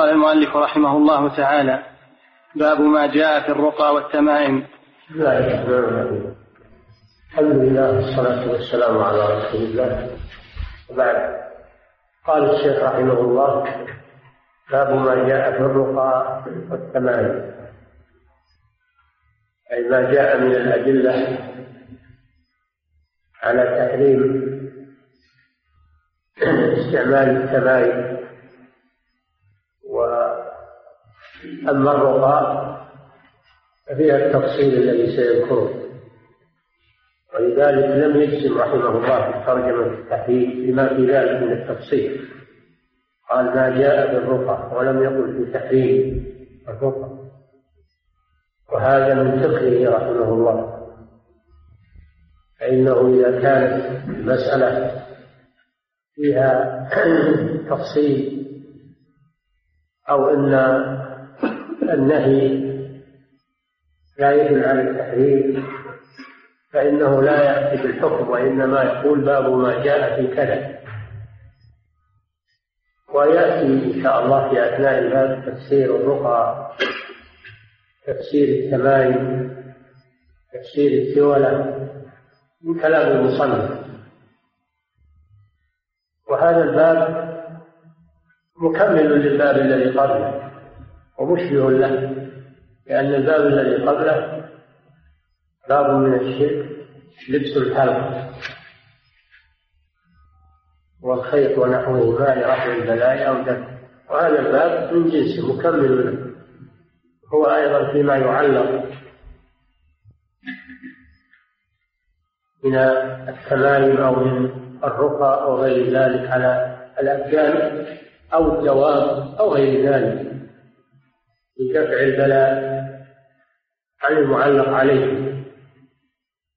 قال المؤلف رحمه الله تعالى باب ما جاء في الرقى والتمائم. بسم الله الرحمن الرحيم الحمد لله والصلاة والسلام على رسول الله. وبعد قال الشيخ رحمه الله باب ما جاء في الرقى والتمائم. أي ما جاء من الأدلة على تحريم استعمال التمائم وأما الرقى ففيها التفصيل الذي سيذكره. ولذلك لم يجزم رحمه الله في ترجمة التحريم لما في ذلك من التفصيل. قال ما جاء بالرقى ولم يقل في تحريم الرقى وهذا من فقهه رحمه الله. فإنه إذا كانت المسألة فيها تفصيل أو أن النهي لا يدل على التحريم فإنه لا يأتي بالحكم وإنما يقول باب ما جاء في كذا. ويأتي إن شاء الله في أثناء الباب تفسير الرقى تفسير التمايم تفسير التولى من كلام المصنف. وهذا الباب مكمل للباب الذي قبله. ومشبه له لأن الباب الذي قبله باب من الشرك لبس الحلق والخيط ونحوهما لرفع البلاء أو دفع وهذا الباب من جنسه مكمل له. هو أيضا فيما يعلق من التمايم أو من الرقى أو غير ذلك على الأبدان أو الدواب أو غير ذلك. لدفع البلاء عن المعلق عليه.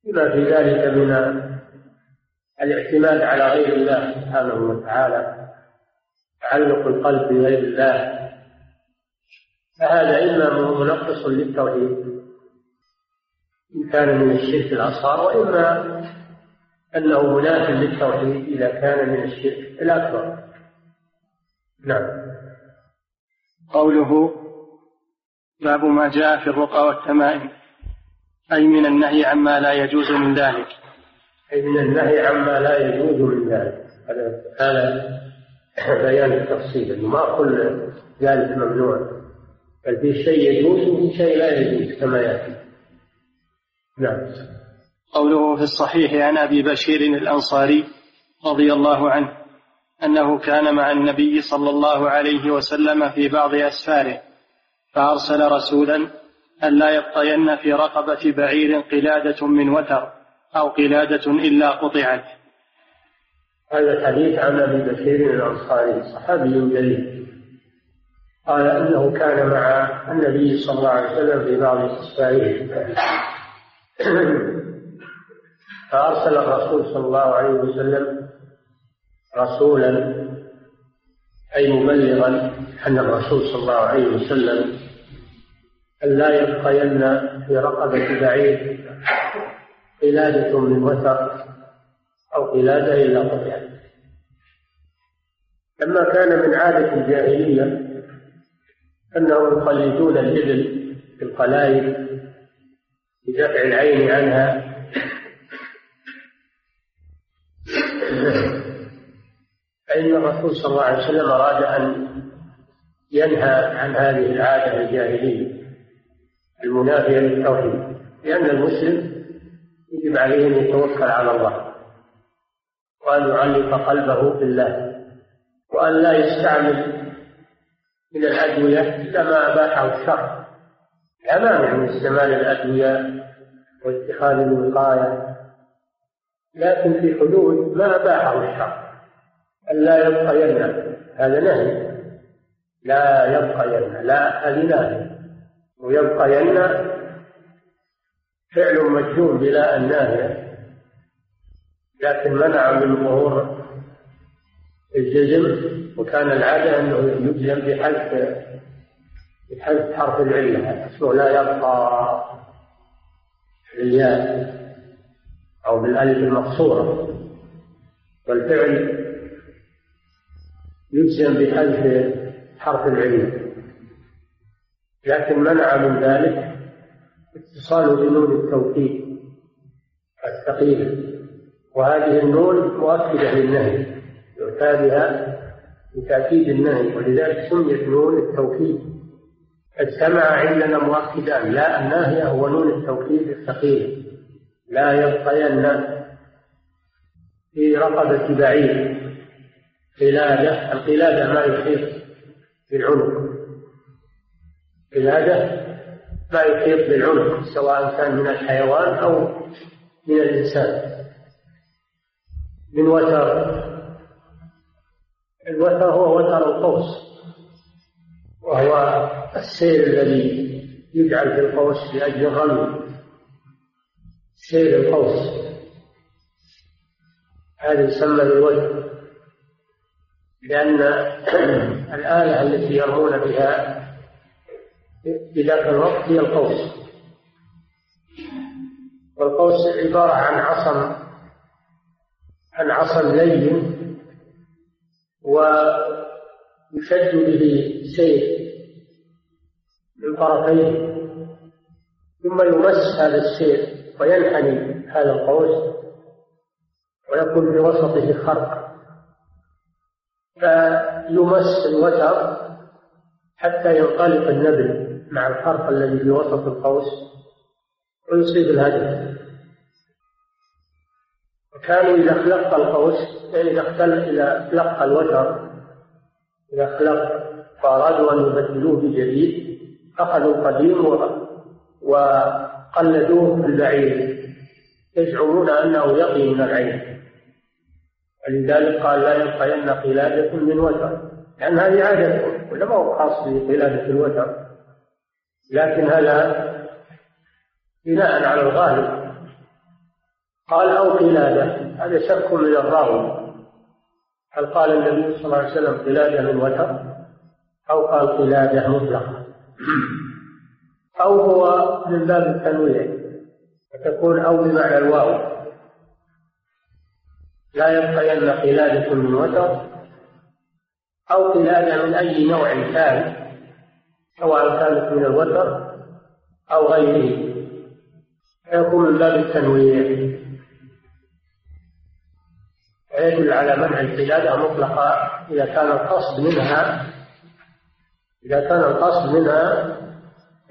بما في ذلك من الاعتماد على غير الله سبحانه وتعالى تعلق القلب بغير الله فهذا إما منقص للتوحيد إن كان من الشرك الأصغر وإما أنه مناف للتوحيد إذا كان من الشرك الأكبر. نعم. قوله باب ما جاء في الرقى والتمائم أي من النهي عما لا يجوز من ذلك. أي من النهي عما لا يجوز من ذلك. هذا بيان التفصيل أنه ما كل ذلك ممنوع. بل في شيء يجوز وفي شيء لا يجوز كما يأتي. نعم. قوله في الصحيح عن أبي بشير الأنصاري رضي الله عنه أنه كان مع النبي صلى الله عليه وسلم في بعض أسفاره فأرسل رسولا الا يبقين في رقبة بعير قلادة من وتر أو قلادة إلا قطعت. هذا الحديث عن أبي بشير الأنصاري صحابي جليل. قال إنه كان مع النبي صلى الله عليه وسلم في بعض اسفاره فأرسل الرسول صلى الله عليه وسلم رسولا أي مبلغا أن الرسول صلى الله عليه وسلم. أن لا يبقين في رقبة بعير قلادة من وثر أو قلادة إلا قطعت لما كان من عادة الجاهلية أنهم يقلدون الإبل في القلائد بدفع العين عنها. فإن الرسول صلى الله عليه وسلم أراد أن ينهى عن هذه العادة الجاهلية. المنافية للتوحيد لأن المسلم يجب عليه أن يتوكل على الله وأن يعلق قلبه بالله وأن لا يستعمل من الأدوية إلا ما أباحه الشرع لا مانع من استعمال الأدوية واتخاذ الوقاية لكن في حدود ما أباحه الشرع ألا يبقين هذا نهي. لا يبقين لا هذه نهي. ويبقين فعل مجزوم بلا الناهية لكن منع من ظهور الجزم وكان العادة أنه يجزم بحذف بحذف حرف العلة اسمه لا يبقى بالياء أو بالألف المقصورة. والفعل يجزم بحذف حرف العلة. لكن منع من ذلك اتصال بنون التوكيد الثقيلة. وهذه النون مؤكدة للنهي يؤتى بها لتأكيد النهي ولذلك سميت نون التوكيد. اجتمع عندنا مؤكدان لا الناهية هو نون التوكيد الثقيل لا يبقين في رقبة بعير قلادة القلادة ما يحيط بالعنق قلادة ما يحيط بالعنق سواء كان من الحيوان أو من الإنسان. من وتر. الوتر هو وتر القوس وهو السير الذي يجعل في القوس لأجل الرمي. سير القوس. هذا يسمى بالوتر لأن الآلة التي يرمون بها في ذاك الوقت هي القوس. والقوس عبارة عن عصا عن عصا لين ويشد به سيف من طرفيه ثم يمس هذا السيف وينحني هذا القوس ويكون في وسطه خرق. فيمس الوتر حتى ينطلق النبل. مع الخرق الذي في وسط القوس ويصيب الهدف. وكانوا إذا خلق القوس يعني إذا إذا خلق الوتر إذا خلق فأرادوا أن يبدلوه بجديد أخذوا القديم وقلدوه بالبعير يزعمون أنه يقي من العين. ولذلك قال لا يبقين قلادة من وتر. لأن هذه عادة ولا ما هو خاص بقلادة الوتر؟ لكن هذا بناء على الغالب. قال أو قلادة هذا شك من الراوي. هل قال النبي صلى الله عليه وسلم قلادة من وتر؟ أو قال قلادة مطلقة. أو هو من باب التنويع فتكون أو بمعنى الواو. لا يبقين قلادة من وتر أو قلادة من أي نوع كان سواء كانت من الوتر أو غيره. فيكون من باب التنويع. ويدل على منع القلادة مطلقة إذا كان القصد منها إذا كان القصد منها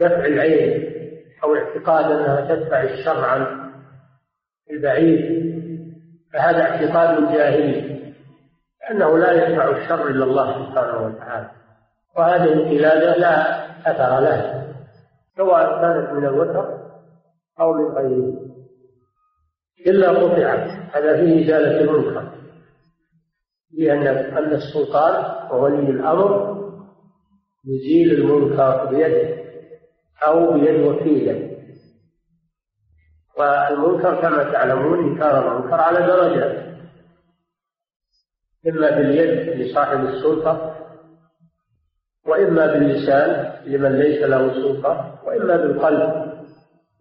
دفع العين أو اعتقاد أنها تدفع الشر عن البعيد فهذا اعتقاد جاهلي لأنه لا يدفع الشر إلا الله سبحانه وتعالى. وهذه القلادة لا أثر لها سواء كانت من الوتر أو من غيره. إلا قطعت هذا فيه إزالة المنكر لأن أن السلطان وولي الأمر يزيل المنكر بيده أو بيد وكيله. والمنكر كما تعلمون إنكار المنكر على درجات إما باليد لصاحب السلطة وإما باللسان لمن ليس له سلطة وإما بالقلب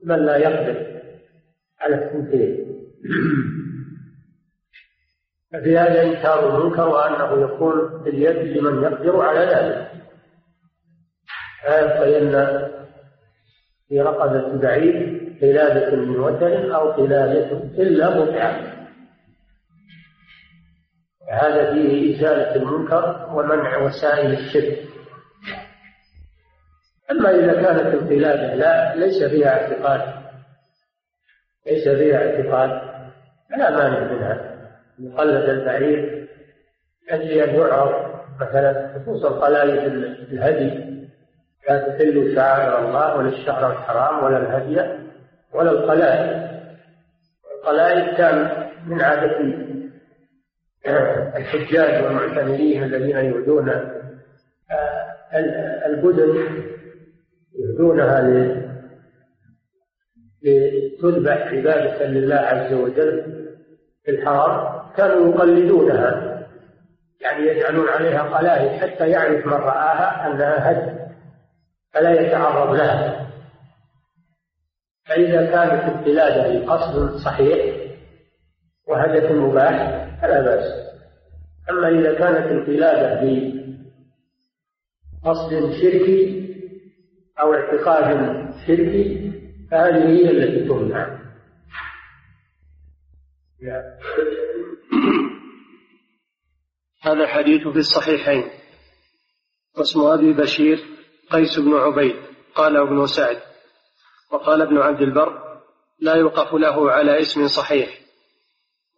لمن لا يقدر على التنفيذ ففي هذا إنكار المنكر وأنه يكون باليد لمن يقدر على ذلك. فإن في رقبة بعيد قلادة من وتر أو قلادة إلا متعة. هذا فيه إزالة المنكر ومنع وسائل الشرك. أما إذا كانت القلادة لا ليس فيها اعتقاد. ليس فيها اعتقاد. فلا مانع منها. يقلد البعير أجل أن يعرض مثلا خصوصا قلائد الهدي. لا تحل شعائر الله ولا الشهر الحرام ولا الهدي ولا القلائد القلائد كان من عادة الحجاج والمعتمرين الذين آه، البدن يهدونها لتذبح عبادة لله عز وجل في الحرم كانوا يقلدونها يعني يجعلون عليها قلائد حتى يعرف من رآها أنها هد فلا يتعرض لها. فإذا كانت القلادة لقصد صحيح وهدف مباح فلا بأس. أما إذا كانت القلادة قصد شركي أو اعتقاد شركي فهذه هي التي تمنع هذا الحديث في الصحيحين. واسم أبي بشير قيس بن عبيد قال ابن سعد. وقال ابن عبد البر لا يوقف له على اسم صحيح.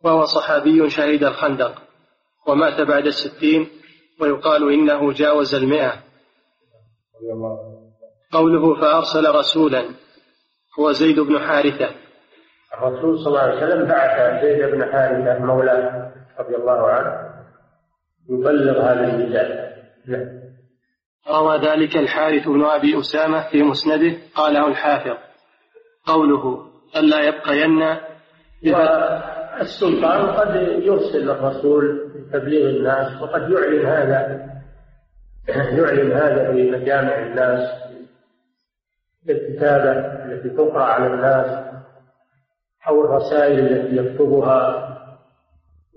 وهو صحابي شهيد الخندق. ومات بعد الستين ويقال إنه جاوز المئة. قوله فأرسل رسولا هو زيد بن حارثة. الرسول صلى الله عليه وسلم بعث زيد بن حارثة مولاه رضي الله عنه يبلغ هذا النداء نعم. روى ذلك الحارث بن أبي أسامة في مسنده قاله الحافظ. قوله ألا يبقين السلطان قد يرسل الرسول لتبليغ الناس وقد يعلن هذا يعلن هذا في مجامع الناس بالكتابة التي تقرأ على الناس أو الرسائل التي يكتبها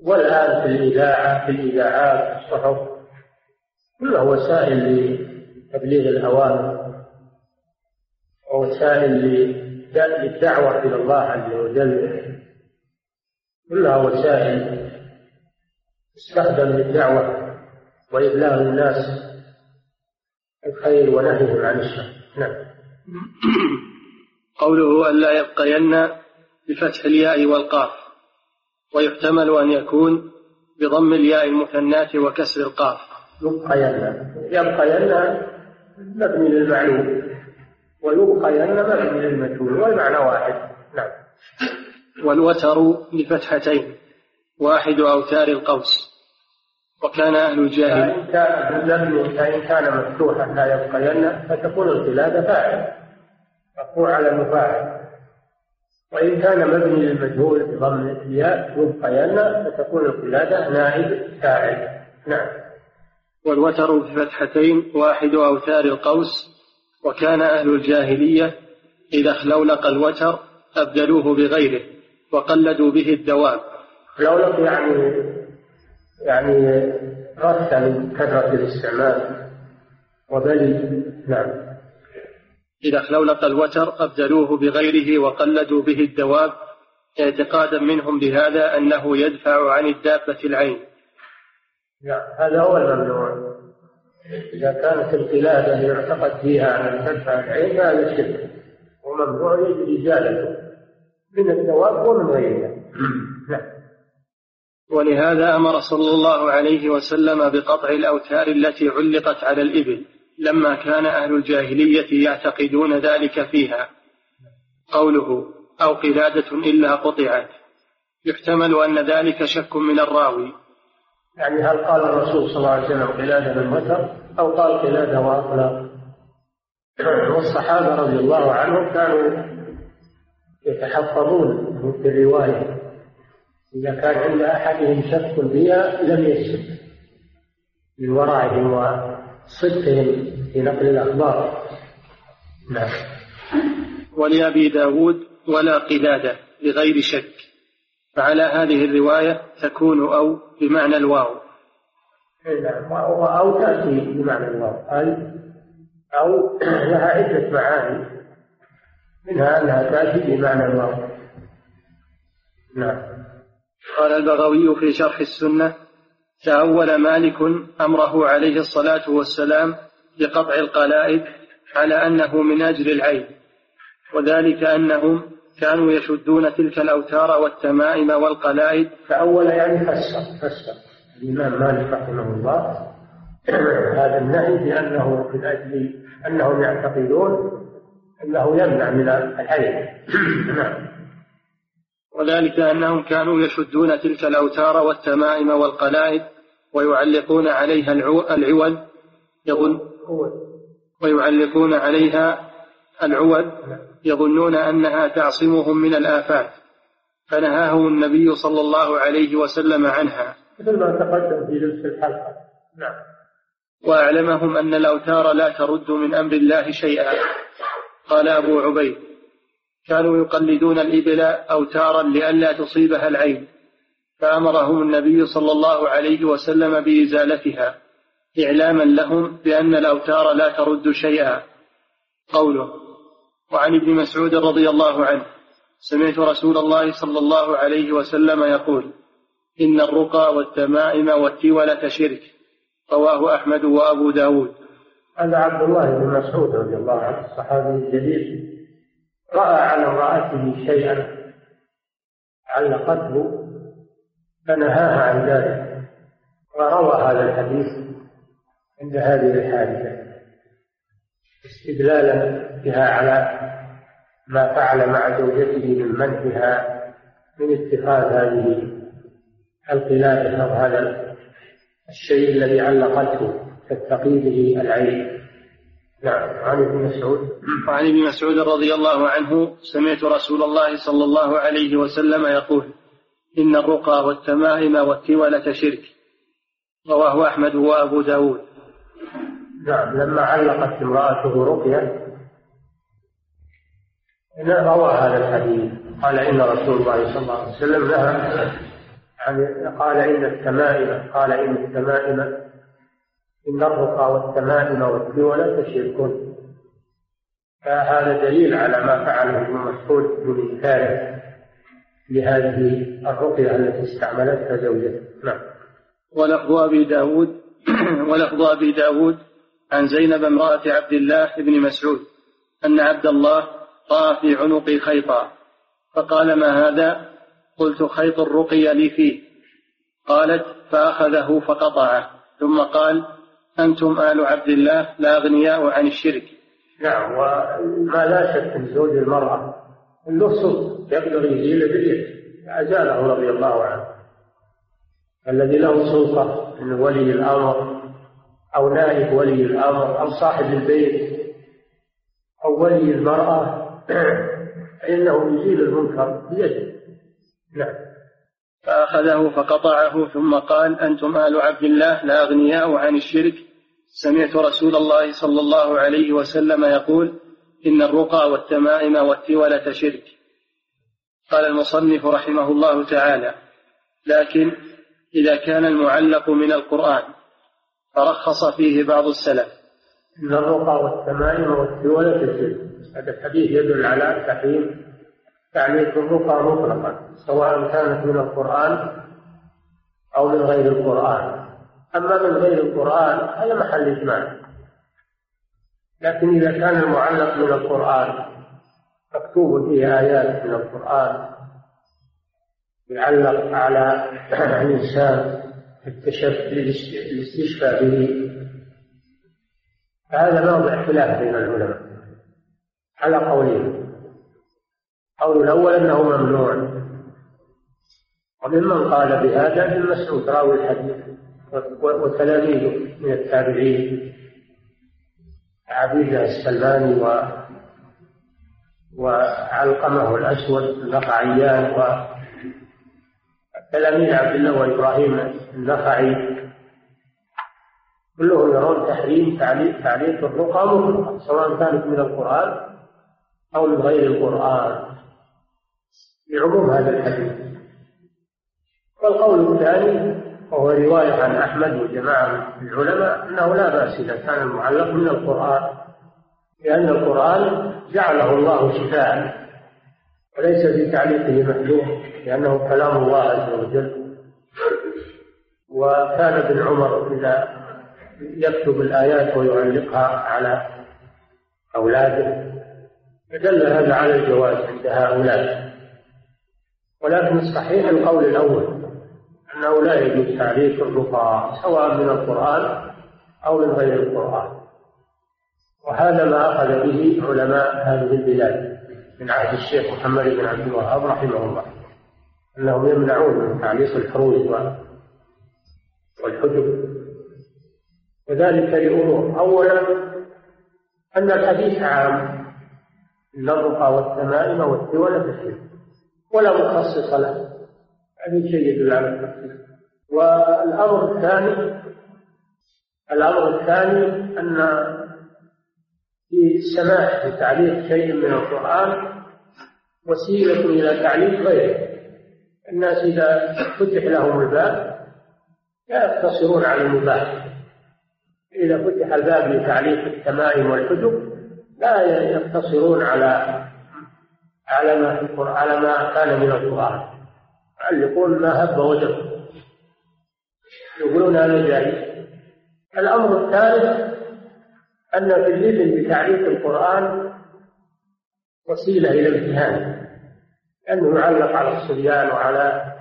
والآن في الإذاعة في الإذاعات الصحف كلها وسائل لتبليغ الأوامر ووسائل للدعوة إلى الله عز وجل كلها وسائل تستخدم للدعوة وإبلاغ الناس الخير ونهيهم عن الشر. نعم. قوله ألا يبقين بفتح الياء والقاف ويحتمل أن يكون بضم الياء المثناة وكسر القاف. يبقين يبقين مبني للمعلوم ويبقين مبني للمجهول والمعنى واحد. نعم. والوتر بفتحتين واحد أوتار القوس. وكان أهل الجاهل. فإن كان لم فإن كان مفتوحا لا يبقين فتكون القلادة فاعل. مقطوع على المفاعل. وإن كان مبني للمجهول بضم الياء يبقين فتكون القلادة نائب فاعل. نعم. والوتر بفتحتين واحد أوتار القوس. وكان أهل الجاهلية إذا اخلولق الوتر أبدلوه بغيره وقلدوا به الدواب. خلولق يعني يعني رث من كثرة الاستعمال. وبلي نعم. إذا خلولق الوتر أبدلوه بغيره وقلدوا به الدواب اعتقادا منهم بهذا أنه يدفع عن الدابة العين. نعم. هذا هو الممنوع. إذا كانت القلادة يعتقد فيها أن تدفع العين فهذا شرك وممنوع إزالته. من الدواب ومن غيرها. ولهذا أمر صلى الله عليه وسلم بقطع الأوتار التي علقت على الإبل لما كان أهل الجاهلية يعتقدون ذلك فيها. قوله أو قلادة إلا قطعت. يحتمل أن ذلك شك من الراوي. يعني هل قال الرسول صلى الله عليه وسلم قلادة بالمطر أو قال قلادة وأطلق؟ والصحابة رضي الله عنهم كانوا يتحفظون في الرواية إذا كان عند أحدهم شك فيها لم يشك. من ورعهم وصدقهم في نقل الأخبار. نعم. ولأبي داود ولا قلادة بغير شك فعلى هذه الرواية تكون أو بمعنى الواو. نعم أو تأتي بمعنى الواو أي أو لها عدة معاني. منها أنها تأتي بمعنى الواو. نعم. قال البغوي في شرح السنة تأول مالك أمره عليه الصلاة والسلام بقطع القلائد على أنه من أجل العين وذلك أنهم كانوا يشدون تلك الأوتار والتمائم والقلائد. تأول يعني فسر فسر. الإمام مالك رحمه الله هذا النهي بأنه من أجل أنهم يعتقدون أنه يمنع من العين. نعم. وذلك أنهم كانوا يشدون تلك الأوتار والتمائم والقلائد ويعلقون عليها العود يظن ويعلقون عليها العود يظنون أنها تعصمهم من الآفات. فنهاهم النبي صلى الله عليه وسلم عنها. مثل ما تقدم في لبس الحلقة. نعم. وأعلمهم أن الأوتار لا ترد من أمر الله شيئا. قال أبو عبيد. كانوا يقلدون الإبل أوتارا لئلا تصيبها العين فأمرهم النبي صلى الله عليه وسلم بإزالتها إعلاما لهم بأن الأوتار لا ترد شيئا. قوله وعن ابن مسعود رضي الله عنه سمعت رسول الله صلى الله عليه وسلم يقول إن الرقى والتمائم والتولة شرك رواه أحمد وأبو داود. هذا عبد الله بن مسعود رضي الله عنه الصحابي الجليل رأى على امرأته شيئا علقته فنهاها عن ذلك. وروى هذا الحديث عند هذه الحادثة. استدلالا بها على ما فعل مع زوجته من منعها من اتخاذ هذه القلادة أو هذا الشيء الذي علقته تتقي به العين نعم. عن ابن مسعود. وعن ابن مسعود رضي الله عنه سمعت رسول الله صلى الله عليه وسلم يقول إن الرقى والتمائم والتولة شرك. رواه أحمد وأبو داود. نعم. لما علقت امرأته رقية روى هذا الحديث. قال إن رسول الله صلى الله عليه وسلم نهى قال إن التمائم قال إن التمائم إن الرقى والتمائم والتولة شرك. فهذا دليل على ما فعله ابن مسعود من إنكاره لهذه الرقية التي استعملتها زوجته. نعم. ولفظ أبي داود ولفظ أبي داود عن زينب امرأة عبد الله بن مسعود أن عبد الله رأى في عنقي خيطا فقال ما هذا؟ قلت خيط الرقي لي فيه. قالت فأخذه فقطعه. ثم قال أنتم آل عبد الله لا أغنياء عن الشرك. نعم وما لا شك من زوج المرأة له سلطة يقدر يزيل باليد أزاله رضي الله عنه. الذي له سلطة من ولي الأمر أو نائب ولي الأمر أو صاحب البيت أو ولي المرأة فإنه يزيل المنكر بيده. نعم. فأخذه فقطعه ثم قال أنتم آل عبد الله لا أغنياء عن الشرك. سمعت رسول الله صلى الله عليه وسلم يقول إن الرقى والتمائم والتولة شرك. قال المصنف رحمه الله تعالى لكن إذا كان المعلق من القرآن فرخص فيه بعض السلف. إن الرقى والتمائم والتولة شرك. هذا الحديث يدل على تحريم تعليق الرقى مطلقا سواء كانت من القرآن أو من غير القرآن. أما من غير القرآن هذا محل إجماع. لكن إذا كان المعلق من القرآن مكتوب فيه آيات من القرآن يعلق على الإنسان الاستشفاء به فهذا موضع خلاف بين العلماء. على قولين القول الأول أنه ممنوع. وممن قال بهذا ابن مسعود راوي الحديث. وتلاميذه من التابعين عبيدة السلماني و وعلقمة الأسود النخعيان و تلاميذ عبد الله وإبراهيم النخعي. كلهم يرون تحريم تعليق تعليق الرقى سواء كانت من القرآن أو من غير القرآن. لعموم هذا الحديث. والقول الثاني وهو رواية عن أحمد وجماعة من العلماء أنه لا بأس إذا كان المعلق من القرآن لأن القرآن جعله الله شفاء وليس في تعليقه محذوف لأنه كلام الله عز وجل. وكان ابن عمر إذا يكتب الآيات ويعلقها على أولاده فدل هذا على الجواز عند هؤلاء. ولكن الصحيح القول الأول أنه لا يجوز تعريف الرقى سواء من القرآن أو من غير القرآن. وهذا ما أخذ به علماء هذه البلاد من عهد الشيخ محمد بن عبد الوهاب رحمه الله أنهم يمنعون من تعليق الحروز والحجب. وذلك لأمور. أولا أن الحديث عام إن الرقى والتمائم والتولى تسلم ولا مخصص له. هذا شيء يدل على التخصيص والأمر الثاني الأمر الثاني أن في السماح بتعليق شيء من القرآن وسيلة إلى تعليق غيره. الناس إذا فتح لهم الباب لا يقتصرون على المباح. إذا فتح الباب لتعليق التمائم والحجب لا يقتصرون على على ما على ما كان من القرآن. يعلقون ما هب وجب؟ يقولون هذا جائز. الأمر الثالث أن في الإذن بتعريف القرآن وسيلة إلى الامتهان لأنه يعلق على الصبيان وعلى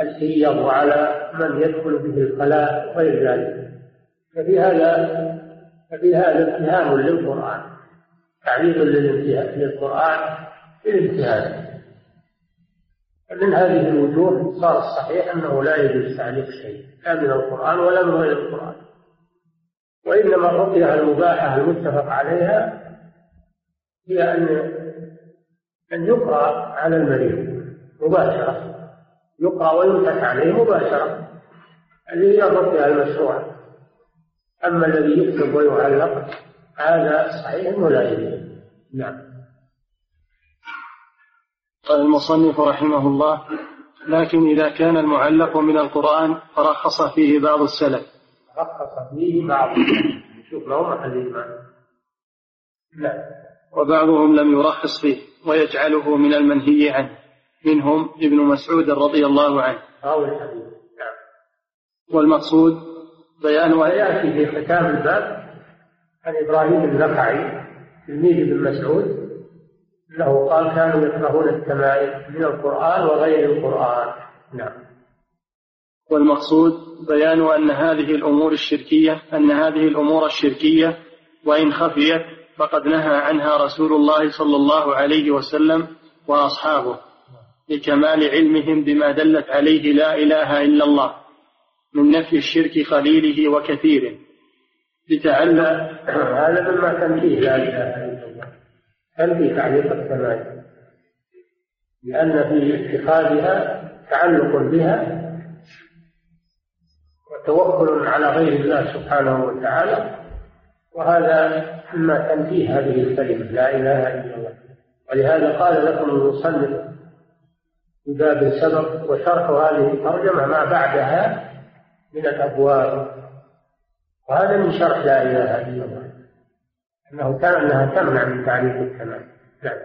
الحيض وعلى من يدخل به الخلاء وغير ذلك. ففي هذا ففي هذا امتهان للقرآن تعريف للقرآن بالامتهان من هذه الوجوه صار الصحيح أنه لا يجوز تعليق شيء لا من القرآن ولا من غير القرآن. وإنما الرقية المباحة المتفق عليها هي أن أن يقرأ على المريض مباشرة. يقرأ ويمسك عليه مباشرة. هذه هي الرقية المشروعة أما الذي يكتب ويعلق هذا صحيح ولا يجوز. نعم. قال المصنف رحمه الله لكن إذا كان المعلق من القرآن فرخص فيه بعض السلف. رخص فيه بعض شوف له محل لا. وبعضهم لم يرخص فيه ويجعله من المنهي عنه. منهم ابن مسعود رضي الله عنه. أو الحديث. نعم. والمقصود بيان ويأتي في ختام الباب عن إبراهيم النخعي تلميذ ابن مسعود أنه قال كانوا يكرهون التمائم من القرآن وغير القرآن. نعم. والمقصود بيان أن هذه الأمور الشركية أن هذه الأمور الشركية وإن خفيت فقد نهى عنها رسول الله صلى الله عليه وسلم وأصحابه لكمال علمهم بما دلت عليه لا إله إلا الله من نفي الشرك قليله وكثيره. لتعلى هذا مما تنفيه لا إله إلا الله. تنفي تعليق السماء؟ لأن في اتخاذها تعلق بها توكل على غير الله سبحانه وتعالى وهذا مما تنفيه هذه الكلمة لا إله إلا الله. ولهذا قال لكم المصنف في باب سبق وشرح هذه الترجمة ما بعدها من الأبواب. وهذا من شرح لا إله إلا الله. أنه أنها تمنع من تعريف الكمال نعم.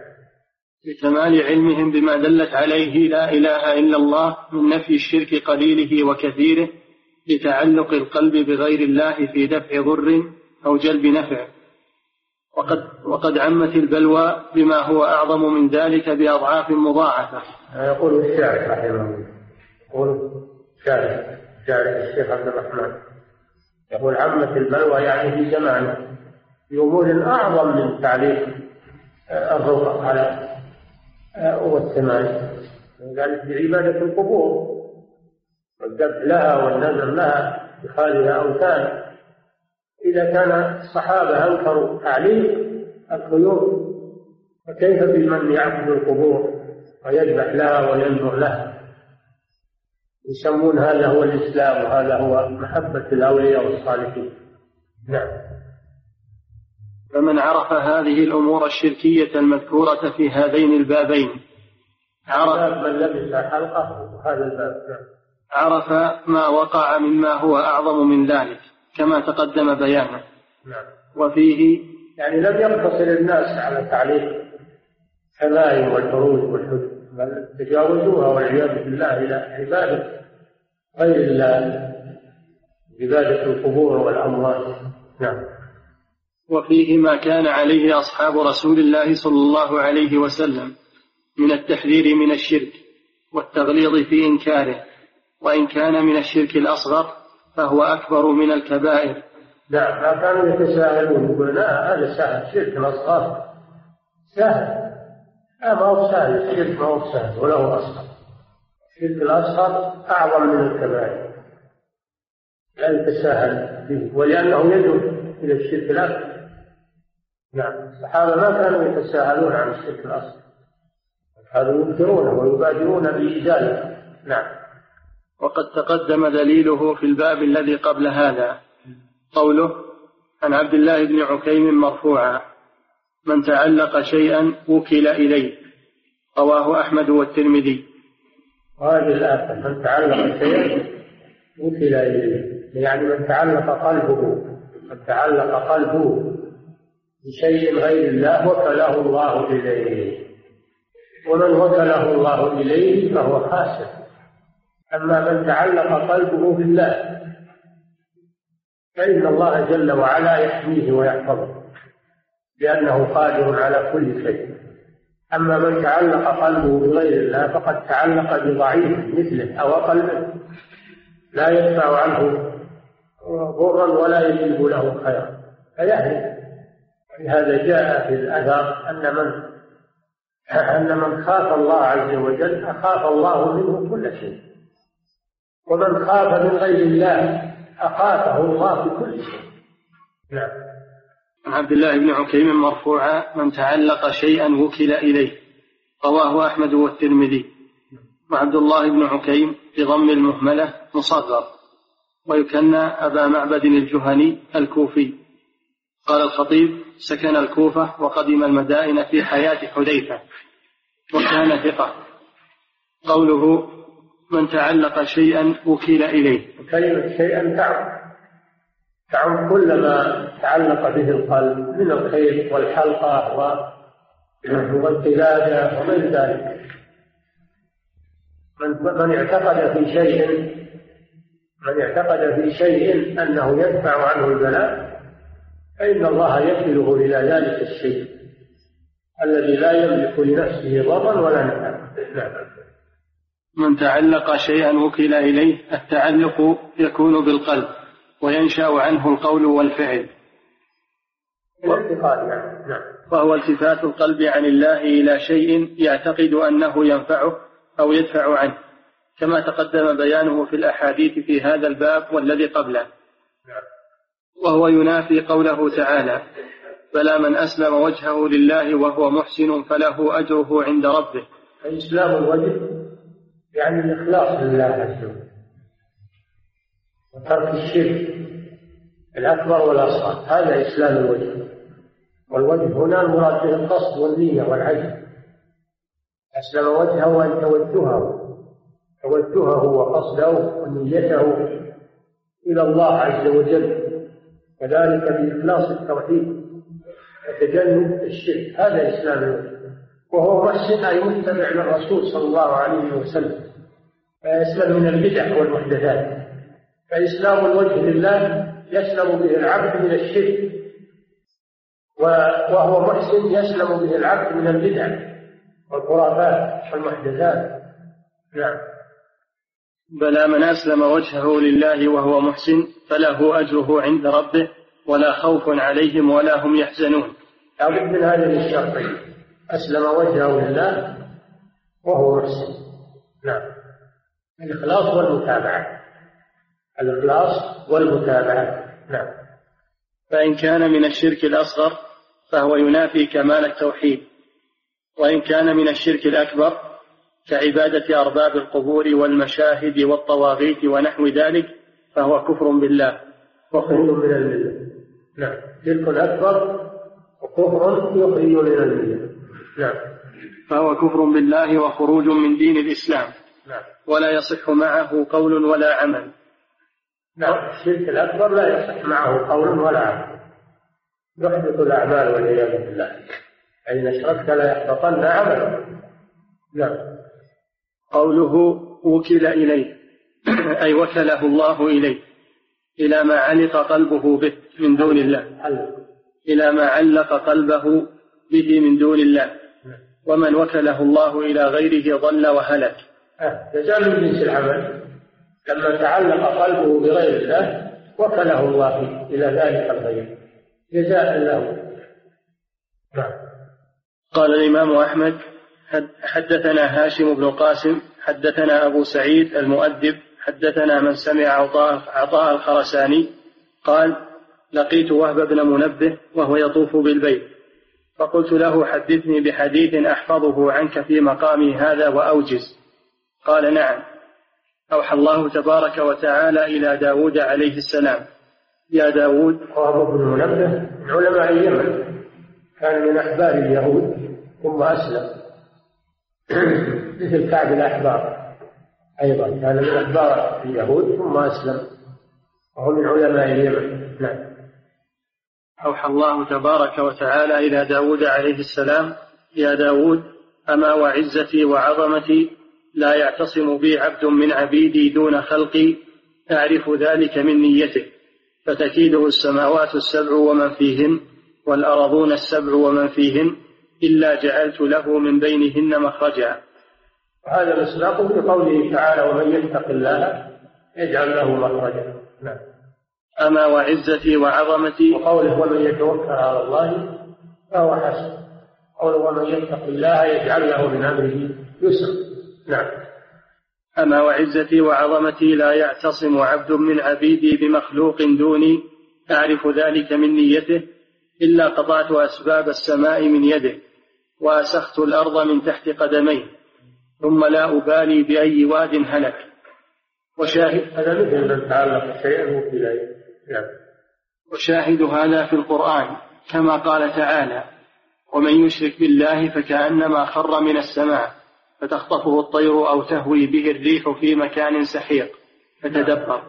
لكمال علمهم بما دلت عليه لا إله إلا الله من نفي الشرك قليله وكثيره لتعلق القلب بغير الله في دفع ضر أو جلب نفع. وقد وقد عمت البلوى بما هو أعظم من ذلك بأضعاف مضاعفة. يقول الشاعر رحمه الله. يقول الشاعر الشاعر الشيخ عبد الرحمن. يقول عمت البلوى يعني في زمانه بأمور أعظم من تعليق الرقى على والثمان قال بعبادة القبور والذبح لها والنذر لها اتخاذها أوثان إذا كان الصحابة أنكروا تعليق الخيول فكيف بمن يعبد القبور ويذبح لها وينذر لها يسمون هذا هو الإسلام وهذا هو محبة الأولياء والصالحين. نعم. فمن عرف هذه الأمور الشركية المذكورة في هذين البابين. عرف من لبس حلقة هذا الباب. عرف ما وقع مما هو أعظم من ذلك كما تقدم بيانه. نعم. وفيه يعني لم يقتصر الناس على تعليق الحمايم والفروج والحدود بل تجاوزوها والعياذ بالله إلى عبادة غير الله عبادة القبور والأموات نعم. وفيه ما كان عليه أصحاب رسول الله صلى الله عليه وسلم من التحذير من الشرك والتغليظ في إنكاره وإن كان من الشرك الأصغر فهو أكبر من الكبائر. نعم ما كانوا يتساهلون يقولون لا هذا سهل الشرك الأصغر سهل. لا ما هو سهل الشرك ما هو سهل ولا هو أصغر. الشرك الأصغر أعظم من الكبائر. لا يتساهل به ولأنه يدعو إلى الشرك الأكبر. نعم. الصحابة ما كانوا يتساهلون عن الشرك الأصغر كانوا ينكرونه ويبادرون بإزالته نعم. وقد تقدم دليله في الباب الذي قبل هذا. قوله عن عبد الله بن عكيم مرفوعا من تعلق شيئا وكل إليه رواه أحمد والترمذي. وهذه الآية من تعلق شيئا وكل إليه يعني من تعلق قلبه. من تعلق قلبه. بشيء غير الله وكله الله إليه. ومن وكله الله إليه فهو خاسر. أما من تعلق قلبه بالله فإن الله جل وعلا يحميه ويحفظه لأنه قادر على كل شيء. أما من تعلق قلبه بغير الله فقد تعلق بضعيف مثله أو أقل لا يدفع عنه ضرا ولا يجلب له خيرا. فيهلك. لهذا جاء في الأثر أن من أن من خاف الله عز وجل أخاف الله منه كل شيء. ومن خاف من غير الله أخافه الله بكل شيء. نعم. عن عبد الله بن عكيم مرفوعا من تعلق شيئا وكل إليه. رواه أحمد والترمذي. وعبد الله بن عكيم بضم المهملة مصغر. ويكنى أبا معبد الجهني الكوفي. قال الخطيب سكن الكوفة وقدم المدائن في حياة حذيفة وكان ثقة. قوله من تعلق شيئا وكل إليه. كلمة شيئا تعم. تعم كل ما تعلق به القلب من الخير والحلقة والقلادة وغير ذلك. من من اعتقد في شيء من اعتقد في شيء أنه يدفع عنه البلاء فإن الله يكله إلى ذلك الشيء الذي لا يملك لنفسه ضرا ولا نفعا. من تعلق شيئا وكل إليه التعلق يكون بالقلب وينشأ عنه القول والفعل. نعم. نعم. وهو التفات القلب عن الله إلى شيء يعتقد أنه ينفعه أو يدفع عنه كما تقدم بيانه في الأحاديث في هذا الباب والذي قبله. نعم. وهو ينافي قوله تعالى بلى من أسلم وجهه لله وهو محسن فله أجره عند ربه. إسلام الوجه يعني الإخلاص لله عز وجل وترك الشرك الأكبر والأصغر. هذا إسلام الوجه. والوجه هنا المراد به القصد والنية والعزم أسلم وجهه أن توجهه. توجهه وقصده ونيته إلى الله عز وجل. كذلك بإخلاص التوحيد وتجنب الشرك. هذا إسلام الوجه وهو أي متبع للرسول صلى الله عليه وسلم. فيسلم من البدع والمحدثات. فإسلام الوجه لله يسلم به العبد من الشرك. وهو محسن يسلم به العبد من البدع والخرافات والمحدثات. نعم. بلى من أسلم وجهه لله وهو محسن فله أجره عند ربه ولا خوف عليهم ولا هم يحزنون. لابد من هذه الشرطين أسلم وجهه لله وهو محسن. نعم. الإخلاص والمتابعة. الإخلاص والمتابعة. نعم. فإن كان من الشرك الأصغر فهو ينافي كمال التوحيد وإن كان من الشرك الأكبر كعبادة أرباب القبور والمشاهد والطواغيت ونحو ذلك فهو كفر بالله. وخروج من الملة. نعم. شرك أكبر وكفر يخرج من الملة. نعم. فهو كفر بالله وخروج من دين الإسلام. نعم. ولا يصح معه قول ولا عمل. نعم. الشرك الأكبر لا يصح معه قول ولا عمل. يحدث الأعمال والعياذ بالله. فإن أشركت لا يحبطن عملك. نعم. قوله وكل إليه. أي وكله الله إليه. إلى ما علق قلبه به من دون الله. إلى ما علق قلبه به من دون الله. ومن وكله الله إلى غيره ضل وهلك. جزاء من جنس العمل. لما تعلق قلبه بغير الله وكله الله إلى ذلك الغير. جزاء له. نعم. قال الإمام أحمد حدثنا هاشم بن قاسم حدثنا أبو سعيد المؤدب حدثنا من سمع عطاء, عطاء الخرساني قال لقيت وهب بن منبه وهو يطوف بالبيت فقلت له حدثني بحديث أحفظه عنك في مقامي هذا وأوجز. قال نعم. أوحى الله تبارك وتعالى إلى داود عليه السلام. يا داود. وهب بن منبه من علماء اليمن كان من أحبار اليهود ثم أسلم. مثل كعب الأحبار أيضا. كان من أحبار اليهود ثم أسلم. وهو من علماء اليمن. نعم. أوحى الله تبارك وتعالى إلى داود عليه السلام يا داود أما وعزتي وعظمتي لا يعتصم بي عبد من عبيدي دون خلقي أعرف ذلك من نيته فتكيده السماوات السبع ومن فيهن والأرضون السبع ومن فيهن إلا جعلت له من بينهن مخرجا. وهذا مصداق في قوله تعالى ومن يتق الله يجعل له مخرجا نعم. أما وعزتي وعظمتي. وقوله ومن يتوكل على الله فهو حسن. قوله ومن يتق الله يجعل له من أمره يسرا نعم. أما وعزتي وعظمتي لا يعتصم عبد من عبيدي بمخلوق دوني أعرف ذلك من نيته إلا قطعت أسباب السماء من يده. وأسخت الأرض من تحت قدميه ثم لا أبالي بأي واد هلك. وشاهد هذا مثل من تعلق شيئا وشاهد هذا في القرآن كما قال تعالى ومن يشرك بالله فكأنما خر من السماء فتخطفه الطير أو تهوي به الريح في مكان سحيق. فتدبر.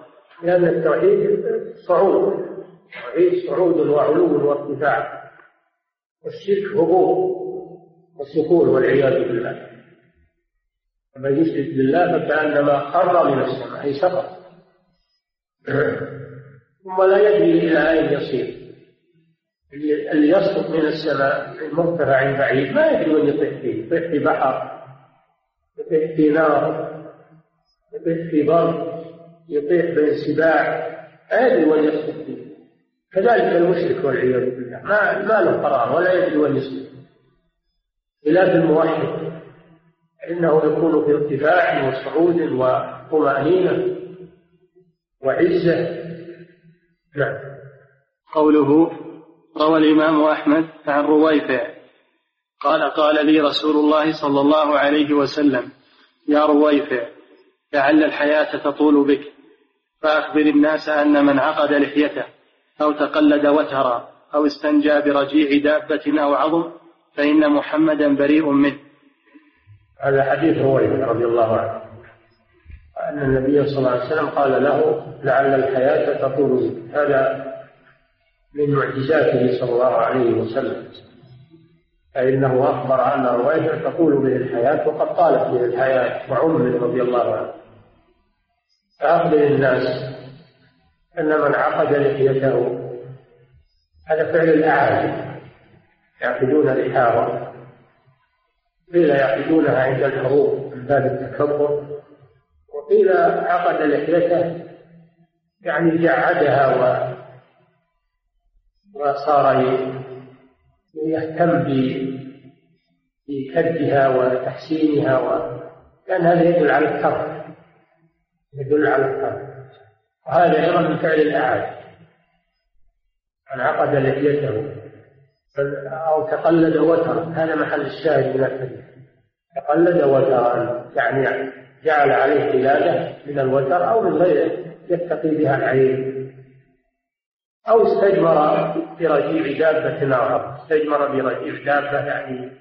لأن التوحيد صعود التوحيد صعود وعلو وارتفاع والشرك هبوط. وسكون والعياذ بالله. من يشرك بالله فكأنما خر من السماء أي سقط. ثم لا يدري إلى أين يصير. اللي يسقط من السماء مرتفع بعيد ما يدري وين يطيح فيه. يطيح في بحر يطيح في نار يطيح في بر يطيح بين سباع ما يدري وين يسقط فيه. كذلك المشرك والعياذ بالله. ما ما له قرار ولا يدري وين يسقط. خلاف الموحد. إنه يكون في ارتفاع وصعود وطمأنينة وعزة. نعم. قوله روى الإمام أحمد عن رويفع قال قال لي رسول الله صلى الله عليه وسلم يا رويفع لعل الحياة تطول بك فأخبر الناس أن من عقد لحيته أو تقلد وترا أو استنجى برجيع دابة أو عظم فإن محمدا بريء منه. هذا حديث رويفع رضي الله عنه. أن النبي صلى الله عليه وسلم قال له لعل الحياة تطول هذا من معجزاته صلى الله عليه وسلم. فإنه أخبر أن رويفع تطول به الحياة وقد طالت به الحياة وعمر رضي الله عنه. فأخبر الناس أن من عقد لحيته هذا فعل الأعاجم. يعقدون لحاهم قيل يعقدونها عند الحروب من باب التكبر. وقيل عقد لحيته يعني جعدها و وصار يهتم بكدها وتحسينها و... كان هذا يدل على الحرف يدل على الحرف وهذا أيضا من فعل الأعاجم من عقد لحيته. أو تقلد وترا. هذا محل الشاهد من الحديث. تقلد وترا. يعني جعل عليه قلادة من الوتر أو من غيره يتقي بها العين أو استجمر برجيع دابة أو استجمر برجيع دابة يعني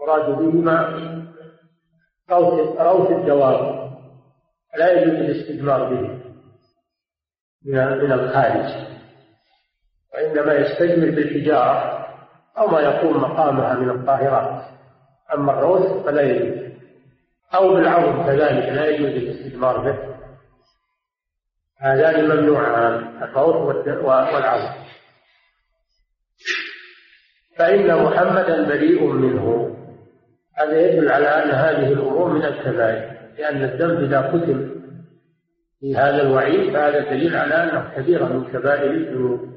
مراد بهما روث الدواب لا يجوز الاستجمار به من الخارج. وإنما يستجمر بالحجارة أو ما يقوم مقامها من الطاهرات أما الروث فلا يجوز. أو بالعظم كذلك لا يجوز الاستجمار به. هذان ممنوعان الفور والعزم فإن محمدا بريء منه. هذا يدل على أن هذه الأمور من الكبائر لأن الذنب إذا كتب في هذا الوعيد فهذا دليل على أنه كبيرة من كبائر الذنوب.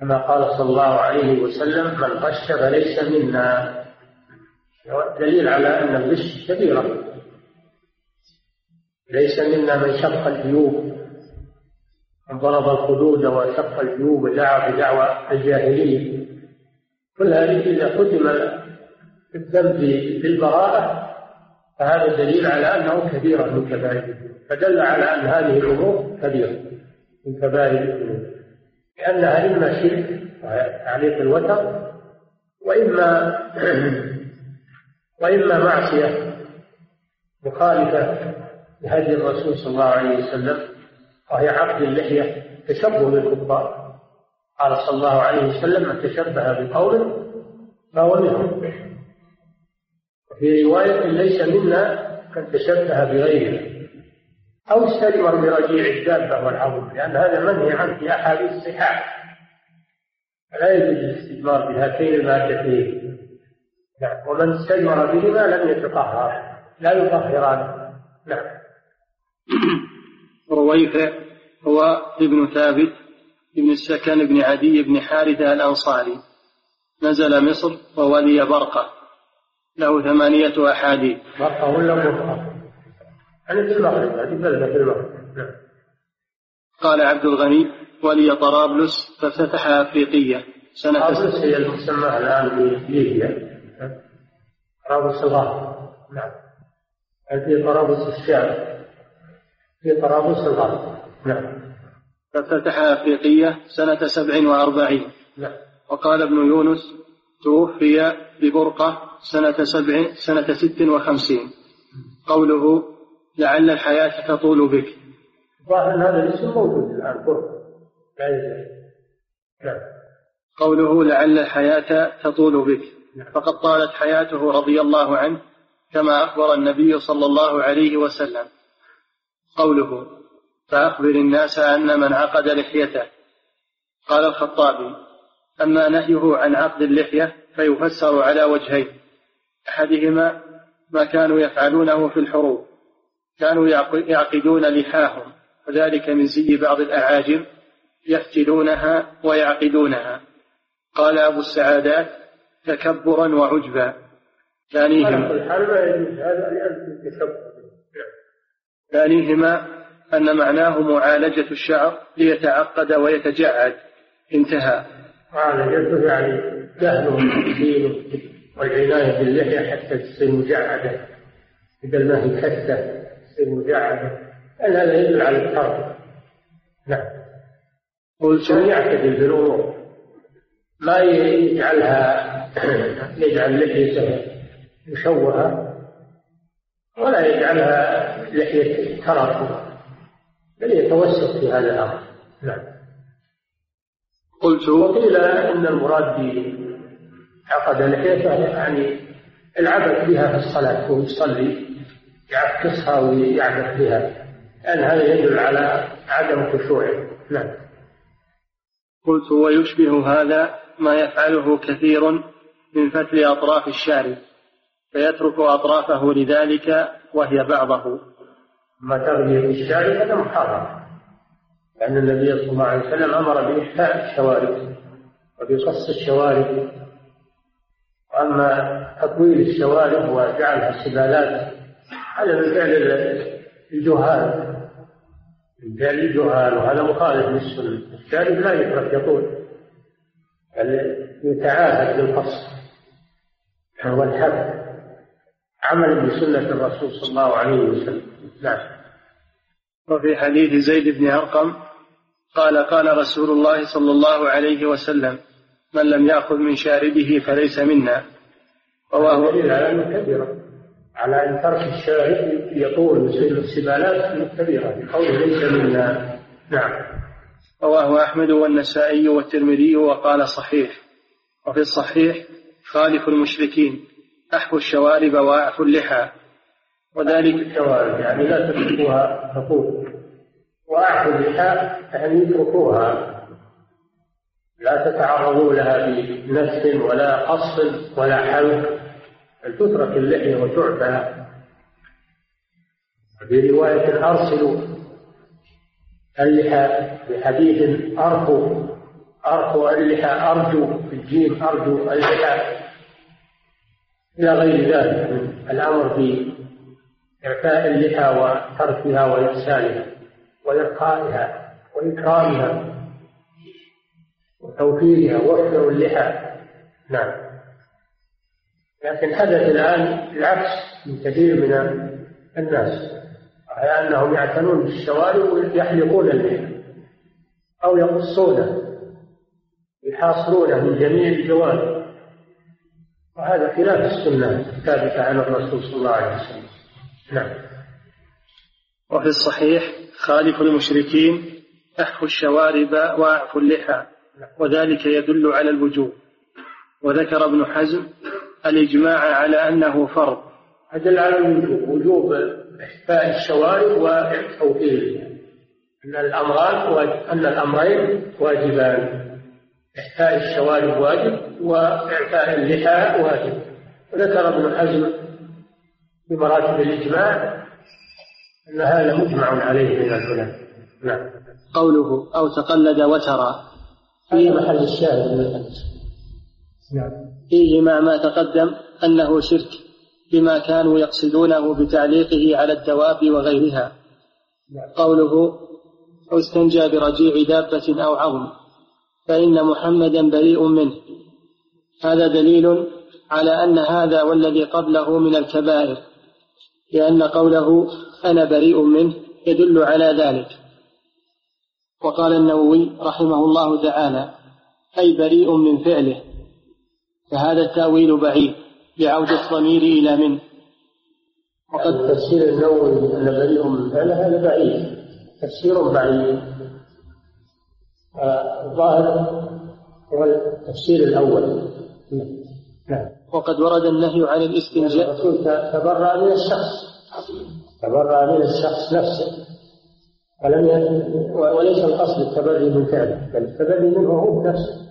كما قال صلى الله عليه وسلم من غش فليس منا. دليل على أن الغش كبيرة ليس منا من شق الجيوب. من ضرب الخدود وشق الجيوب ودعا بدعوى الجاهلية. كل هذه إذا ختم الذنب بالبراءة فهذا دليل على أنه كبيرة من كبائر. فدل على أن هذه الأمور كبيرة من كبائر الذنوب. لأنها إما شرك تعليق الوتر وإما وإما معصية مخالفة بهدي الرسول صلى الله عليه وسلم وهي عقد اللحية تشبه بالكفار. قال صلى الله عليه وسلم من تشبه بقوم فهو منهم. وفي رواية ليس منا من تشبه بغيره. أو استجمر برجيع الدابة والعظم لأن هذا منهي عنه في أحاديث الصحاح. فلا يجوز الاستجمار بهاتين المادتين. نعم ومن استجمر بهما لم يتطهر لا يطهران. نعم. رويفع هو ابن ثابت ابن السكن بن عدي بن حارثة الأنصاري. نزل مصر وولي برقة. له ثمانية أحاديث. برقة ولا برقة؟ يعني في المغرب هذه بلدة في المغرب نعم. قال عبد الغني ولي طرابلس فافتتحها أفريقية. سنة طرابلس هي المسمى الآن بليبيا طرابلس الغرب نعم. في طرابلس الشام. في طرابلس الغرب نعم. فافتتحها أفريقية سنة سبع وأربعين. نعم. وقال ابن يونس توفي ببرقة سنة سبع سنة ست وخمسين. قوله لعل الحياة تطول بك. ظاهر هذا الاسم موجود الآن برقة لا نعم. قوله لعل الحياة تطول بك. فقد طالت حياته رضي الله عنه كما أخبر النبي صلى الله عليه وسلم. قوله فأخبر الناس أن من عقد لحيته. قال الخطابي أما نهيه عن عقد اللحية فيفسر على وجهين. أحدهما ما كانوا يفعلونه في الحروب. كانوا يعقدون لحاهم وذلك من زي بعض الأعاجم يفتلونها ويعقدونها. قال أبو السعادات تكبرا وعجبا. ثانيهما ثانيهما أن معناه معالجة الشعر ليتعقد ويتجعد. انتهى. معالجته يعني دينه والعناية باللحية حتى تصير مجعدة بدل ما هي كثة مجعدة لأن هذا يدل على الحرب نعم. قلت يعتدل بالأمور ما يجعلها يجعل لحيته مشوهة ولا يجعلها لحية ترف بل يتوسط في هذا الأمر. نعم. قلت وقيل إن المراد بعقد لحيته يعني العبث بها في الصلاة وهو يصلي يعكسها ويعبث بها. لأن هذا يدل على عدم خشوعه نعم. قلت ويشبه هذا ما يفعله كثير من فتل أطراف الشارب فيترك أطرافه لذلك وهي بعضه. ما تغذية الشارب هذا محرم. لأن النبي صلى الله عليه وسلم أمر بإحفاء الشوارب وبقص الشوارب. وأما تطويل الشوارب وجعلها سبالات هذا من فعل الجهال. من فعل الجهال وهذا مخالف للسنة. الشارب لا يترك يطول بل يتعاهد بالقص والحب عملا بسنة الرسول صلى الله عليه وسلم. نعم. وفي حديث زيد بن أرقم قال قال رسول الله صلى الله عليه وسلم من لم يأخذ من شاربه فليس منا. رواه دليل على أن ترك الشارب يطول مثل السبالات كبيرة بقوله ليس منا. نعم. رواه أحمد والنسائي والترمذي وقال صحيح. وفي الصحيح خالف المشركين أحفوا الشوارب وأعفوا اللحى. وذلك الشوارب يعني لا تتركوها تطول. وأعفوا اللحى يعني اتركوها. لا تتعرضوا لها بنفس ولا قص ولا حلق. بل تترك اللحية وتعفى؟ في رواية أرسلوا اللحى بحديث أرخوا أرخوا اللحى أرجو في الجيم أرجو اللحى. إلى غير ذلك من الأمر بإعفاء اللحى وتركها وإرسالها وإرقائها وإكرامها وتوفيرها وحده اللحى. نعم. لكن حدث الآن العكس من كثير من الناس على أنهم يعتنون بالشوارب ويحلقون اللحى أو يقصونه يحاصرونه من جميع الجوانب. وهذا خلاف السنة الثابتة عن الرسول صلى الله عليه وسلم. نعم. وفي الصحيح خالف المشركين أحفوا الشوارب وأعفوا اللحى وذلك يدل على الوجوب وذكر ابن حزم الإجماع على أنه فرض. أدل على الوجوب وجوب إحفاء الشوارب وتوفيرها أن الأمران أن الأمرين واجبان. إحفاء الشوارب واجب وإعفاء اللحى واجب. وذكر ابن حزم في مراتب الإجماع أن هذا مجمع عليه من العلماء نعم. قوله أو تقلد وترى. في محل الشاهد من الحديث. نعم. فيه مع ما تقدم أنه شرك بما كانوا يقصدونه بتعليقه على الدواب وغيرها. قوله استنجى برجيع دابة أو عظم فإن محمدا بريء منه. هذا دليل على أن هذا والذي قبله من الكبائر لأن قوله أنا بريء منه يدل على ذلك. وقال النووي رحمه الله تعالى أي بريء من فعله. فهذا التأويل بعيد لعودة الضمير إلى منه وقد تفسير النووي أن بريء من فعله هذا بعيد. تفسير بعيد. الظاهر هو التفسير الأول. نعم. وقد ورد النهي عن الاستنجاء. الرسول تبرأ من الشخص. تبرأ من الشخص نفسه. ولم وليس القصد التبري من فعله بل التبري منه هو بنفسه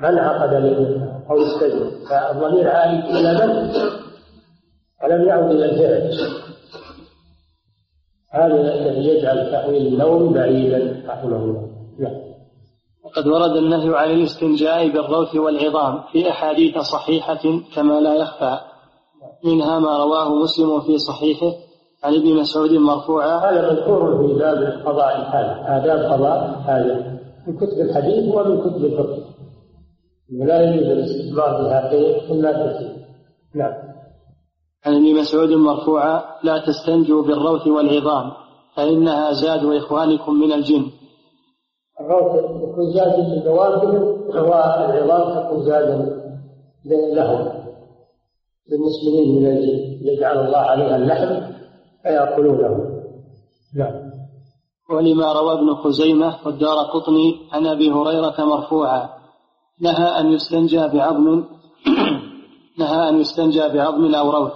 من عقد له أو استجمع فالضمير عائد إلى من ولم يعد إلى الفعل. هذا الذي يجعل تأويل النوم بعيدا رحمه الله. نعم. وقد ورد النهي عن الاستنجاء بالروث والعظام في أحاديث صحيحة كما لا يخفى. منها ما رواه مسلم في صحيحه عن ابن مسعود مرفوعا. هذا مذكور في باب قضاء الحاجة. آداب قضاء الحاجة. من كتب الحديث ومن كتب الفقه. ولا يجوز الاستثمار بها إلا كثير نعم. عن ابن مسعود مرفوعا لا تستنجوا بالروث والعظام فإنها زاد إخوانكم من الجن. الروث يكون زاد للدواب والعظام تكون زاد لهم للمسلمين من الجن يجعل الله عليها اللحم فيأكلونه. نعم. ولما روى ابن خزيمة والدار قطني عن أبي هريرة مرفوعا نهى أن يستنجى بعظم نهى أن يستنجى بعظم أو روث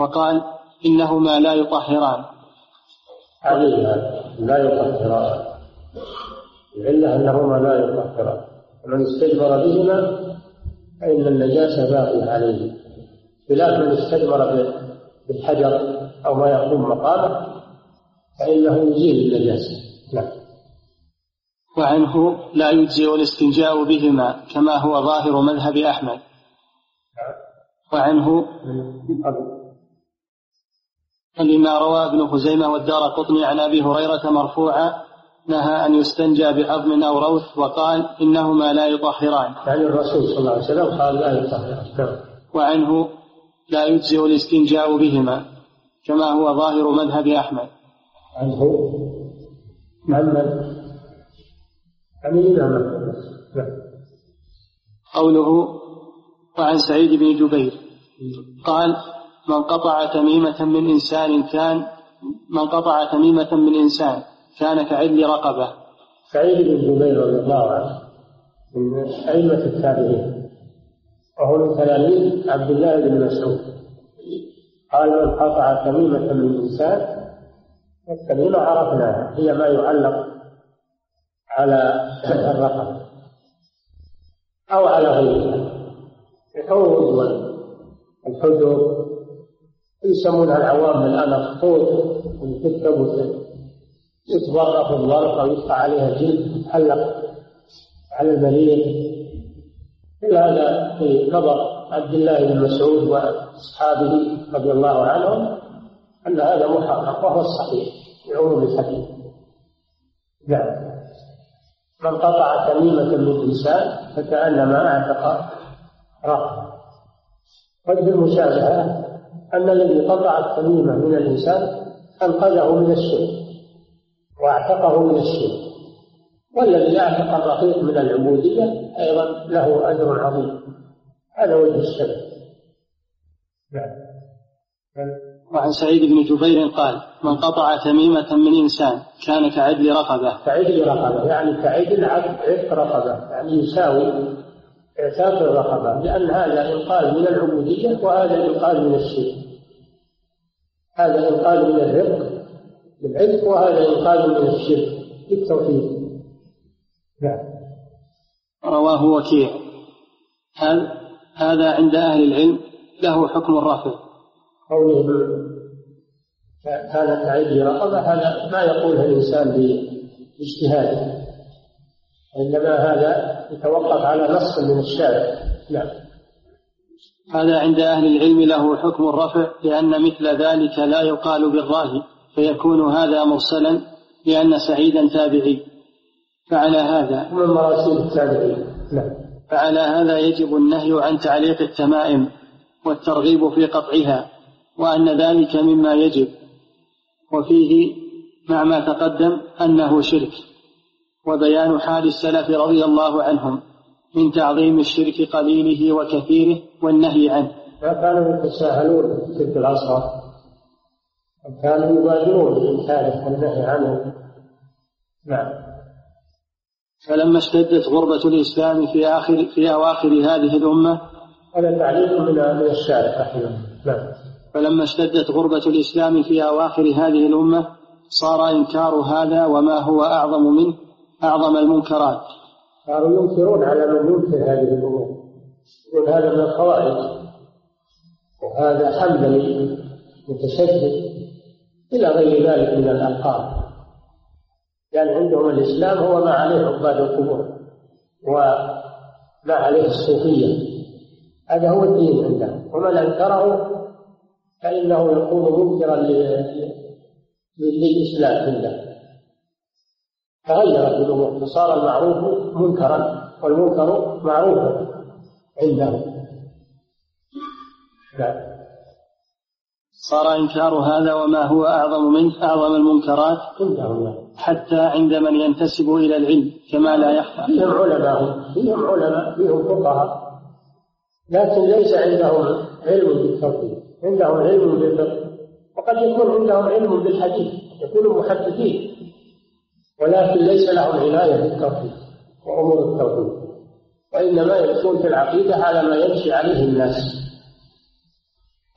وقال إنهما لا يطهران. عليها لا يطهران. العلة أنهما لا يطهران. ومن استجمر بهما فإن النجاسة باقية عليه. خلاف من استجمر بالحجر أو ما يقوم مقامه فإنه يزيل النجاسة نعم. وعنه لا يجزئ الاستنجاء بهما كما هو ظاهر مذهب أحمد. وعنه لما روى ابن خزيمة والدار قطني عن أبي هريرة مرفوعا نهى أن يستنجى بعظم أو روث وقال إنهما لا يطهران. يعني الرسول صلى الله عليه وسلم قال لا يطهران. وعنه لا يجزئ الاستنجاء بهما كما هو ظاهر مذهب أحمد. عنه محمد عن نعم قوله وعن سعيد بن جبير. قال من قطع تميمة من إنسان كان من قطع تميمة من إنسان كان كعدل رقبة. سعيد بن جبير رضي الله عنه من أئمة التابعين. وهو من تلاميذ عبد الله بن مسعود. قال من قطع تميمة من إنسان التميمة عرفناها. هي ما يعلق على الرقبة أو على غيرها الحوض والحجر يسمونها العوام الأنف حوض تكتب يتضرف الظرف أو يدفع عليها جلد يتعلق على المليء كل هذا في نظر عبد الله بن مسعود وأصحابه رضي الله عنهم أن هذا محقق وهو الصحيح في عموم الحديث نعم. من قطع تميمة من إنسان فكأنما أعتق رقبة وجه المشابهة أن الذي قطع التميمة من الإنسان أنقذه من الشرك واعتقه من الشرك والذي أعتق الرقيق من العبودية أيضا له أجر عظيم. هذا وجه الشبه نعم. وعن سعيد بن جبير قال من قطع تميمة من إنسان كان كعدل رقبة. كعدل رقبة يعني كعدل عدل رقبة يعني يساوي اعتاق الرقبة لأن هذا إنقاذ من العبودية وهذا إنقاذ من الشرك. هذا إنقاذ من الرق بالعتق وهذا إنقاذ من الشرك. بالتوحيد. نعم. رواه وكيع. هذا عند أهل العلم له حكم الرافع قوله كانت عندي رقبة هذا ما يقوله الإنسان باجتهاده. إنما هذا يتوقف على نص من الشارع. نعم. هذا عند أهل العلم له حكم الرفع لأن مثل ذلك لا يقال بالراهي فيكون هذا مرسلا لأن سعيدا تابعي. فعلى هذا. من مراسيل التابعين. نعم. فعلى هذا يجب النهي عن تعليق التمائم والترغيب في قطعها. وأن ذلك مما يجب وفيه مع ما تقدم أنه شرك وبيان حال السلف رضي الله عنهم من تعظيم الشرك قليله وكثيره والنهي عنه. ما كانوا يتساهلون في تلك العصر كانوا يبادرون بإنكاره والنهي عنه؟ نعم. فلما اشتدت غربة الإسلام في آخر في أواخر هذه الأمة هذا تعليق من من الشارع رحمه نعم. فلما اشتدت غربة الإسلام في أواخر هذه الأمة صار إنكار هذا وما هو أعظم منه أعظم المنكرات. صاروا ينكرون على من ينكر هذه الأمور يقول هذا من الخوارج وهذا حنبلي متشدد إلى غير ذلك من الألقاب. يعني عندهم الإسلام هو ما عليه عباد القبور وما عليه الصوفية. هذا هو الدين عندهم. ومن أنكره فإنه يكون منكرا للإسلام عندهم تغيرت الأمور. فصار المعروف منكرا والمنكر معروفا عندهم نعم. صار إنكار هذا وما هو أعظم منه أعظم المنكرات؟ حتى عند من ينتسب إلى العلم كما لا يخفى فيهم علماء فيهم علماء فيهم فقهاء. لكن ليس عندهم علم بالتوحيد. عندهم علم بالفقه وقد يكون عندهم علم بالحديث يكونوا محدثين. ولكن ليس لهم عناية بالتوحيد وأمور التوحيد. وإنما يكون في العقيدة على ما يمشي عليه الناس.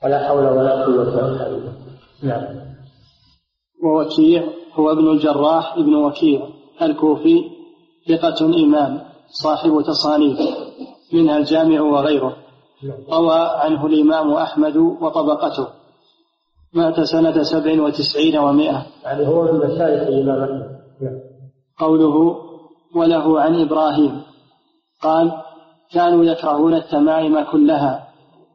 ولا حول ولا قوة إلا بالله. نعم. ووكيع هو ابن الجراح ابن وكيع الكوفي ثقة إمام صاحب تصانيف منها الجامع وغيره. روى عنه الإمام أحمد وطبقته. مات سنة سبع وتسعين ومائة. يعني هو من مشايخ الإمام أحمد. قوله وله عن إبراهيم. قال كانوا يكرهون التمائم كلها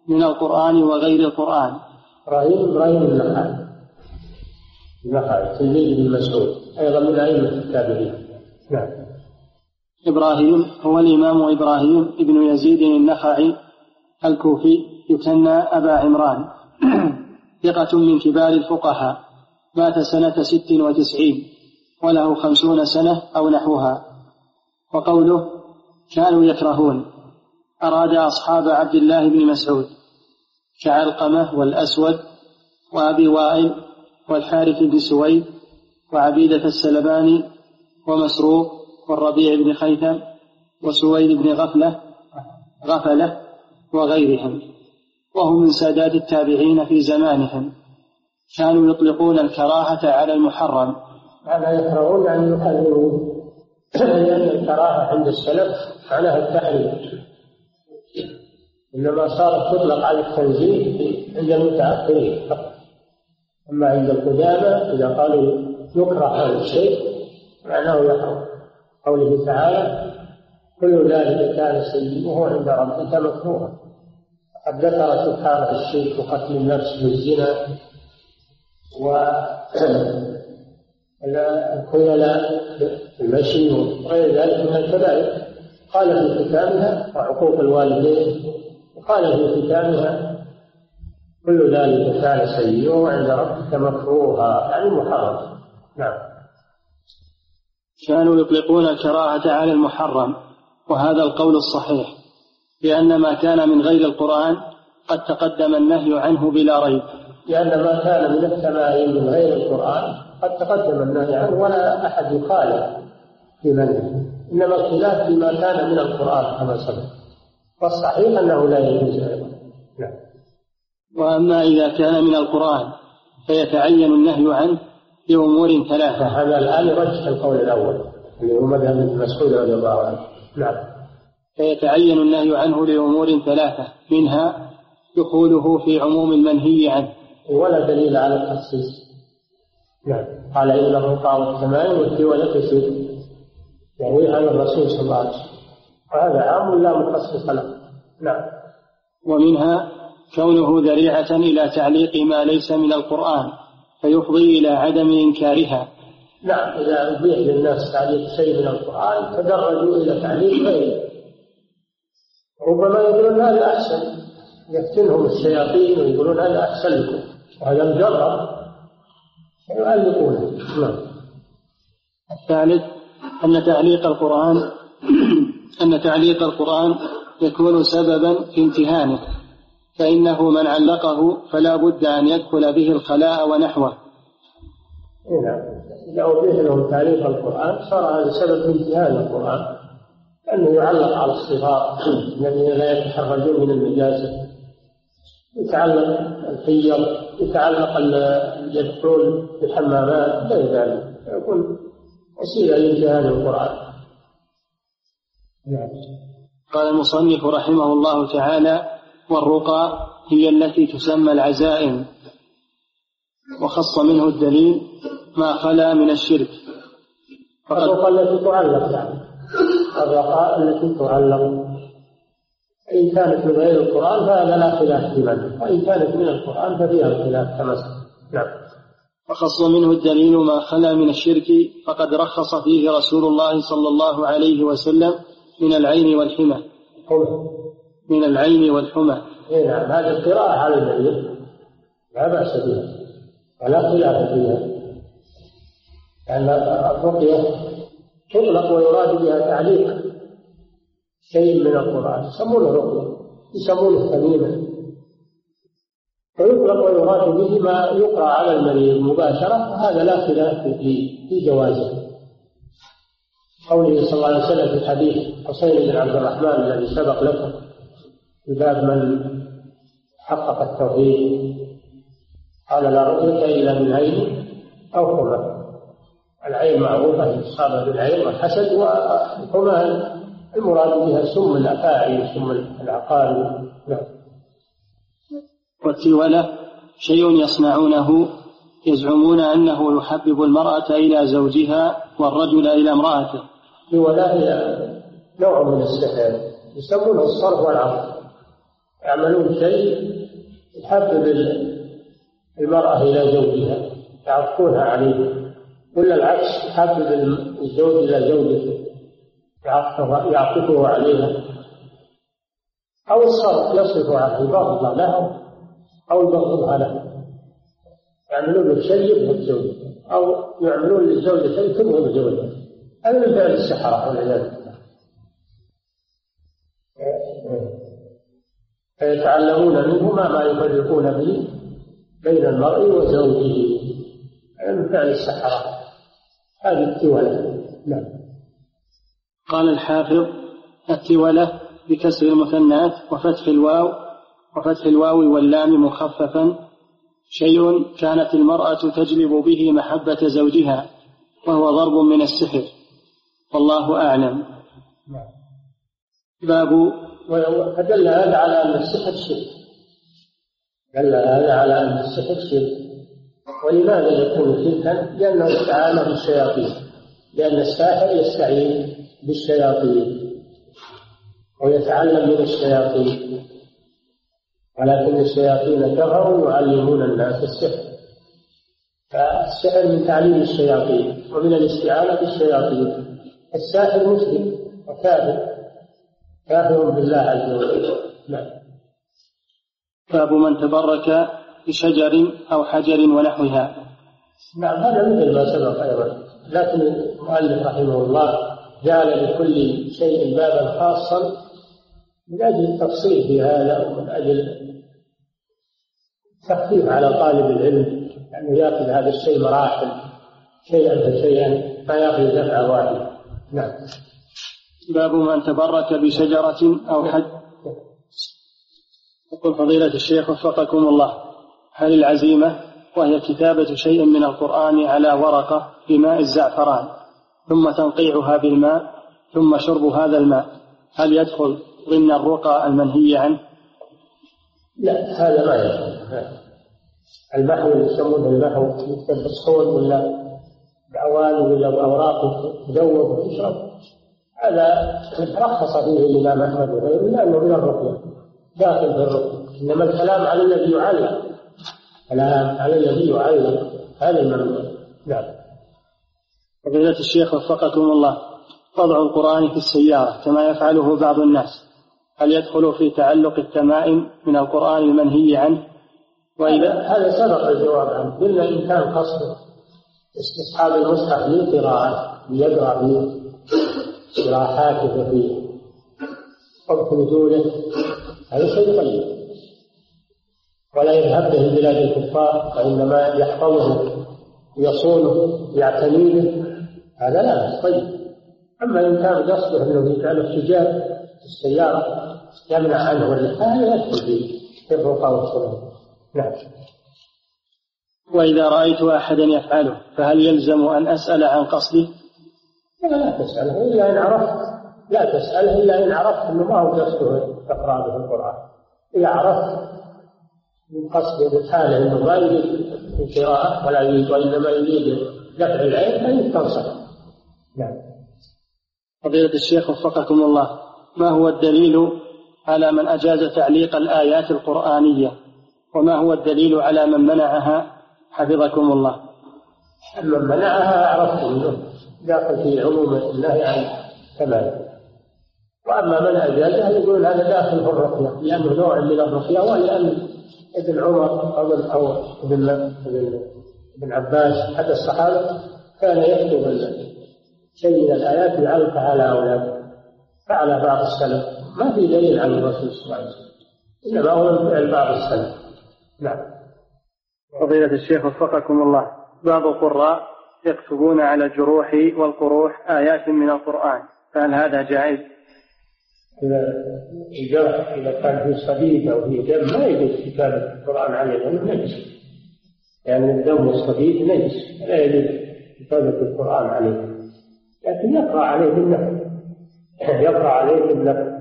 من القرآن وغير القرآن. إبراهيم إبراهيم النخعي النخعي تلميذ ابن مسعود. أيضا من أئمة التابعين. نعم إبراهيم هو الإمام إبراهيم ابن يزيد النخعي الكوفي يكنى أبا عمران. ثقة من كبار الفقهاء. مات سنة ست وتسعين وله خمسون سنة أو نحوها. وقوله كانوا يكرهون. أراد أصحاب عبد الله بن مسعود. كعلقمة والأسود وأبي وائل والحارث بن سويد وعبيدة السلباني ومسروق والربيع بن خيثم وسويد بن غفلة غفلة وغيرهم وهم من سادات التابعين في زمانهم كانوا يطلقون الكراهة على المحرم. هذا يكرهون أن يحرموا لأن الكراهة عند السلف معناها التحريم إنما صارت تطلق على التنزيه عند المتأخرين أما عند القدامى إذا قالوا يكره هذا الشيء معناه يحرم قوله تعالى كل ذلك كان سيئه عند ربك مكروها. قد ذكر سبحانه الشرك وقتل النفس والزنا الخيلاء المشي وغير ذلك من الكبائر. قال في ختامها وعقوق الوالدين وقال في ختامها كل ذلك كان سيئه عند ربك مكروها. يعني محرم. نعم. كانوا يطلقون الكراهة على المحرم. وهذا القول الصحيح لأن ما كان من غير القرآن قد تقدم النهي عنه بلا ريب. لأن ما كان من التمائم من غير القرآن قد تقدم النهي عنه ولا أحد يخالف في منه إنما الخلاف فيما كان من القرآن كما سبق. والصحيح أنه لا يجوز أيضا. نعم. وأما إذا كان من القرآن فيتعين النهي عنه بأمور ثلاثة. هذا الآن يرجح القول الأول اللي هو مذهب ابن مسعود رضي الله عنه. نعم. فيتعين النهي عنه لأمور ثلاثة منها دخوله في عموم المنهي عنه. ولا دليل على التخصيص. نعم. قال إنه قام السماء والتولة تسير. يعني عن الرسول صلى الله عليه وسلم. وهذا عام لا مخصص له. نعم. ومنها كونه ذريعة إلى تعليق ما ليس من القرآن فيفضي إلى عدم إنكارها. نعم إذا أبيح للناس تعليق شيء من القرآن تدرجوا إلى تعليق غيره. ربما يقولون هذا أحسن. يفتنهم الشياطين ويقولون هذا أحسن لكم. وهذا مجرب يؤلفونه نعم. الثالث أن تعليق القرآن أن تعليق القرآن يكون سببا في امتهانه فإنه من علقه فلا بد أن يدخل به الخلاء ونحوه. نعم. إذا أوضح لهم تعليق القرآن صار هذا سبب امتهان القرآن أنه يعلق على الصغار الذين لا يتحرجون من النجاسة يتعلق الحيض يتعلق يدخلون في الحمامات غير ذلك. يكون وسيلة لامتهان القرآن. نعم. قال المصنف رحمه الله تعالى والرقى هي التي تسمى العزائم. وخص منه الدليل ما خلا من الشرك. الرقى التي تعلق يعني الرقاء التي تعلق. إن كانت من غير القرآن فهذا لا خلاف في من. وإن كانت من القرآن ففيها الخلاف كما نعم. وخص منه الدليل ما خلا من الشرك فقد رخص فيه رسول الله صلى الله عليه وسلم من العين والحمى. من العين والحمى. اي نعم. هذه القراءة على المريض لا بأس بها. ولا خلاف فيها. لأن الرقية تطلق ويراد بها تعليق شيء من القرآن يسمونه رقية يسمونه تميما ويطلق ويراد به ما يقرأ على المريض مباشرة هذا لا خلاف في في جوازه. قوله صلى الله عليه وسلم في حديث حسين بن عبد الرحمن الذي سبق لكم في باب من حقق التوحيد قال لا رؤية إلا من عين أو حمى العين معروفة الإصابة بالعين والحسد والحمى المراد بها سم الأفاعي سم العقارب نعم. والتولة شيء يصنعونه يزعمون أنه يحبب المرأة إلى زوجها والرجل إلى امرأته. التولة هي نوع من السحر يسمونه الصرف والعرض يعملون شيء يحبب المرأة إلى زوجها يعطونها عليه. ولا العكس يحبب الزوج إلى زوجته يعطفه عليها. أو الصرف يصرف عنه يبغض لها أو يبغضها له. يعملون له شيء يبغض زوجته. أو يعملون للزوجة شيء تبغض زوجها هذا من فعل السحرة والعياذ بالله. فيتعلمون منهما ما يفرقون به بين المرء وزوجه. هذا من فعل السحرة. هذه التولة. نعم. قال الحافظ التولة بكسر المثنات وفتح الواو وفتح الواو واللام مخففا شيء كانت المرأة تجلب به محبة زوجها وهو ضرب من السحر. والله أعلم. نعم. باب فدل هذا على أن السحر شرك. دل هذا على أن السحر شرك. ولماذا يكون شركا؟ لأنه استعان بالشياطين لأن الساحر يستعين بالشياطين ويتعلم من الشياطين. ولكن الشياطين كفروا يعلمون الناس السحر. فالسحر من تعليم الشياطين ومن الاستعانة بالشياطين. الساحر مسلم وكافر. كافر بالله عز وجل. نعم. باب من تبرك بشجر أو حجر ونحوها. نعم هذا مثل ما سبق أيضا. لكن المؤلف رحمه الله جعل لكل شيء بابا خاصا من أجل التفصيل في هذا ومن أجل تخفيف على طالب العلم أنه يأخذ هذا الشيء مراحل شيئا فشيئا ما يأخذ دفعة واحدة نعم. باب من تبرك بشجرة أو حد يقول فضيلة الشيخ وفقكم الله. هل العزيمة وهي كتابة شيء من القرآن على ورقة بماء الزعفران ثم تنقيعها بالماء ثم شرب هذا الماء هل يدخل ضمن الرقى المنهي عنه؟ لا هذا ما يدخل المحو اللي يسمونه المحو يكتب ولا بأواني ولا بأوراق تذوب وتشرب هذا رخص فيه الإمام أحمد وغيره لأنه من الرقية داخل في الرقية. إنما الكلام على الذي يعلم كلام على الذي يعلم هذا الممنوع نعم. فضيلة الشيخ وفقكم الله وضع القرآن في السيارة كما يفعله بعض الناس. هل يدخل في تعلق التمائم من القرآن المنهي عنه؟ وإذا هذا سبق الجواب عنه. قلنا إن كان قصده استصحاب المصحف للقراءة ليقرأ فيه استراحاته في وقت نزوله. هذا شيء طيب. ولا يذهب به بلاد الكفار وإنما يحفظه ويصونه يعتني به هذا لا طيب. أما إن كان قصده أنه يجعله سجاد في السيارة يمنع عنه ولا هذا يدخل في الرقى والسنن نعم. وإذا رأيت أحدا يفعله فهل يلزم أن أسأل عن قصده؟ لا, لا تسأله إلا إن عرفت. لا تسأله إلا إن عرفت أنه ما هو قصده تقرأ به القرآن. إذا عرفت من قصده حاله أنه ما يريد القراءة ولا يريد وإنما يريد دفع العين تنصح نعم. فضيلة الشيخ وفقكم الله ما هو الدليل على من أجاز تعليق الآيات القرآنية؟ وما هو الدليل على من منعها؟ حفظكم الله. من منعها عرفت منه. داخل في عموم النهي عن كمال وأما من أجازها يقول هذا داخل في الرقية لأنه نوع من الرقية ولأن ابن عمر أو أو ابن ابن عباس احد الصحابة كان يكتب شيء من الآيات يعلقها على اولاده فعل بعض السلف. ما في دليل عن الرسول صلى الله عليه وسلم. إنما هو فعل بعض السلف. نعم. فضيلة الشيخ وفقكم الله. بعض القراء يكتبون على الجروح والقروح آيات من القرآن. فهل هذا جائز؟ إذا الجرح إذا كان في صديد أو في دم ما يجوز كتابة القرآن عليه لأنه نجس. يعني الدم والصديد نجس لا يجوز كتابة القرآن عليه. لكن يقرأ عليه بالنفع يقرأ عليه بالنفع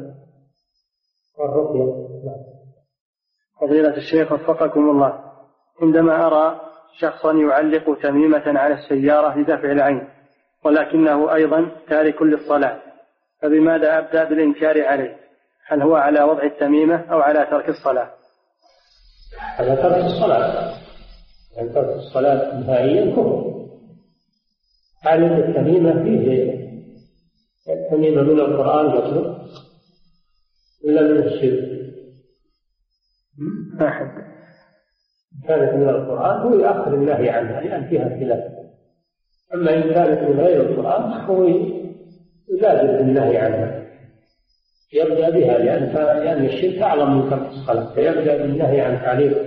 والرقية. نعم. فضيلة الشيخ وفقكم الله. عندما أرى شخصا يعلق تميمة على السيارة لدفع العين ولكنه أيضا تارك للصلاة فبماذا أبدأ بالإنكار عليه؟ هل هو على وضع التميمة أو على ترك الصلاة؟ على ترك الصلاة. على ترك الصلاة نهائيا كفر. علم التميمة فيه التميمة من القرآن يطلق إلا من الشرك. أحد. كانت من القرآن هو يؤخر النهي عنها لأن فيها خلاف. أما إن كانت من غير القرآن هو يبادر بالنهي عنها. يبدأ بها لأن لأن الشرك أعظم من ترك الصلاة. فيبدأ بالنهي عن تعليق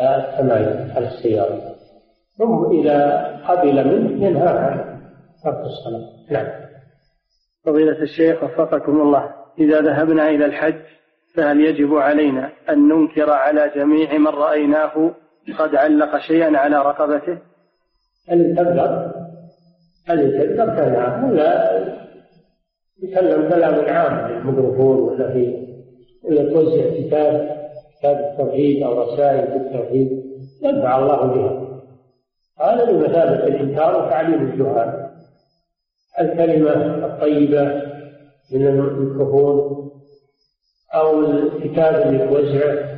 التمايل على السيارة. ثم إذا قبل منه ينهى عن ترك الصلاة. نعم. فضيلة الشيخ وفقكم الله. إذا ذهبنا إلى الحج فهل يجب علينا أن ننكر على جميع من رأيناه قد علق شيئا على رقبته؟ هل تقدر؟ هل تقدر كلام ولا يتكلم كلام عام في الميكروفون ولا في ولا توزع كتاب كتاب التوحيد أو رسائل في التوحيد ينفع الله بها. هذا بمثابة الإنكار وتعليم الجهال. الكلمة الطيبة من الميكروفون أو الكتاب اللي توزعه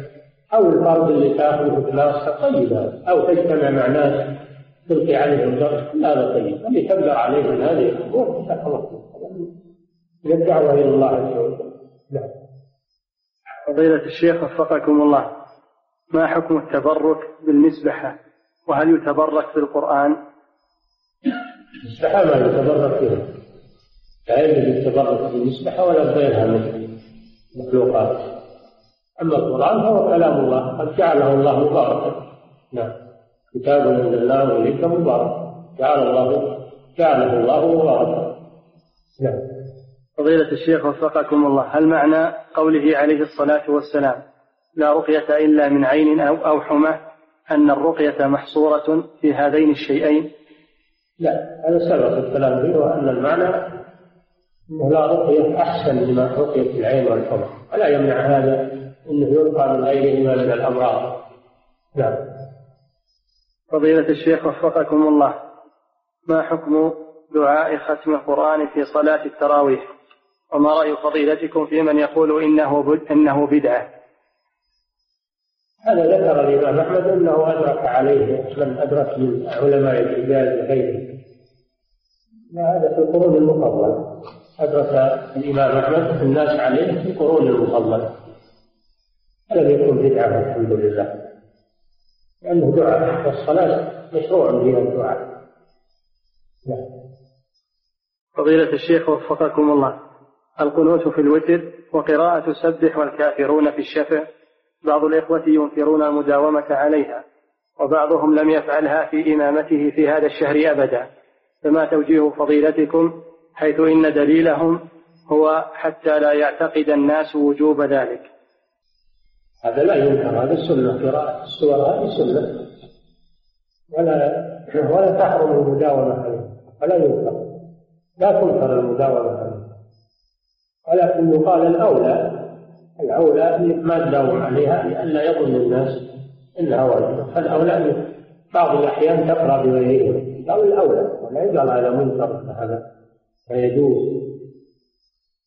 أو الفرد اللي تاخذه كلاسة طيب هذا أو تجتمع مع ناس تلقي عليهم درس كل هذا طيب. اللي تقدر عليه من هذه الأمور خلاص من الدعوة إلى الله عز وجل. نعم. فضيلة الشيخ وفقكم الله. ما حكم التبرك بالمسبحة؟ وهل يتبرك بالقرآن؟ المسبحة ما يتبرك فيها. لا يجوز التبرك بالمسبحة ولا بغيرها من المخلوقات. أما القرآن فهو كلام الله قد جعله الله مباركا. نعم. كتاب أنزلناه إليك مبارك. جعل الله جعله الله مباركا. نعم. فضيلة الشيخ وفقكم الله هل معنى قوله عليه الصلاة والسلام لا رقية إلا من عين أو أو حمى أن الرقية محصورة في هذين الشيئين؟ لا هذا سبق الكلام فيه وأن المعنى أنه لا رقية أحسن من رقية العين والحمى. ولا يمنع هذا؟ أنه يرقى من غيرهما من الأمراض. نعم. فضيلة الشيخ وفقكم الله ما حكم دعاء ختم القرآن في صلاة التراويح؟ وما رأي فضيلتكم في من يقول إنه إنه بدعة؟ هذا ذكر الإمام أحمد أنه أدرك عليه من أدرك من علماء الحجاز وغيره هذا في القرون المفضلة أدرك الإمام أحمد الناس عليه في القرون المفضلة لم يكن بدعة؟ الحمد لله. لأنه دعاء. والصلاة مشروع فيها الدعاء. نعم. فضيلة الشيخ وفقكم الله. القنوت في الوتر وقراءة سبح والكافرون في الشفع. بعض الإخوة ينكرون المداومة عليها وبعضهم لم يفعلها في إمامته في هذا الشهر أبدا. فما توجيه فضيلتكم حيث إن دليلهم هو حتى لا يعتقد الناس وجوب ذلك؟ هذا لا ينكر هذا السنة قراءة السور هذه سنة. ولا ولا تحرم المداومة عليها ولا ينكر. لا تنكر المداومة عليها ولكن يقال الأولى الأولى أنك ما تداوم عليها لئلا يظن الناس أنها واجبة. فالأولى أن بعض الأحيان تقرأ بغيرها أو الأولى ولا يقال هذا منكر هذا فيجوز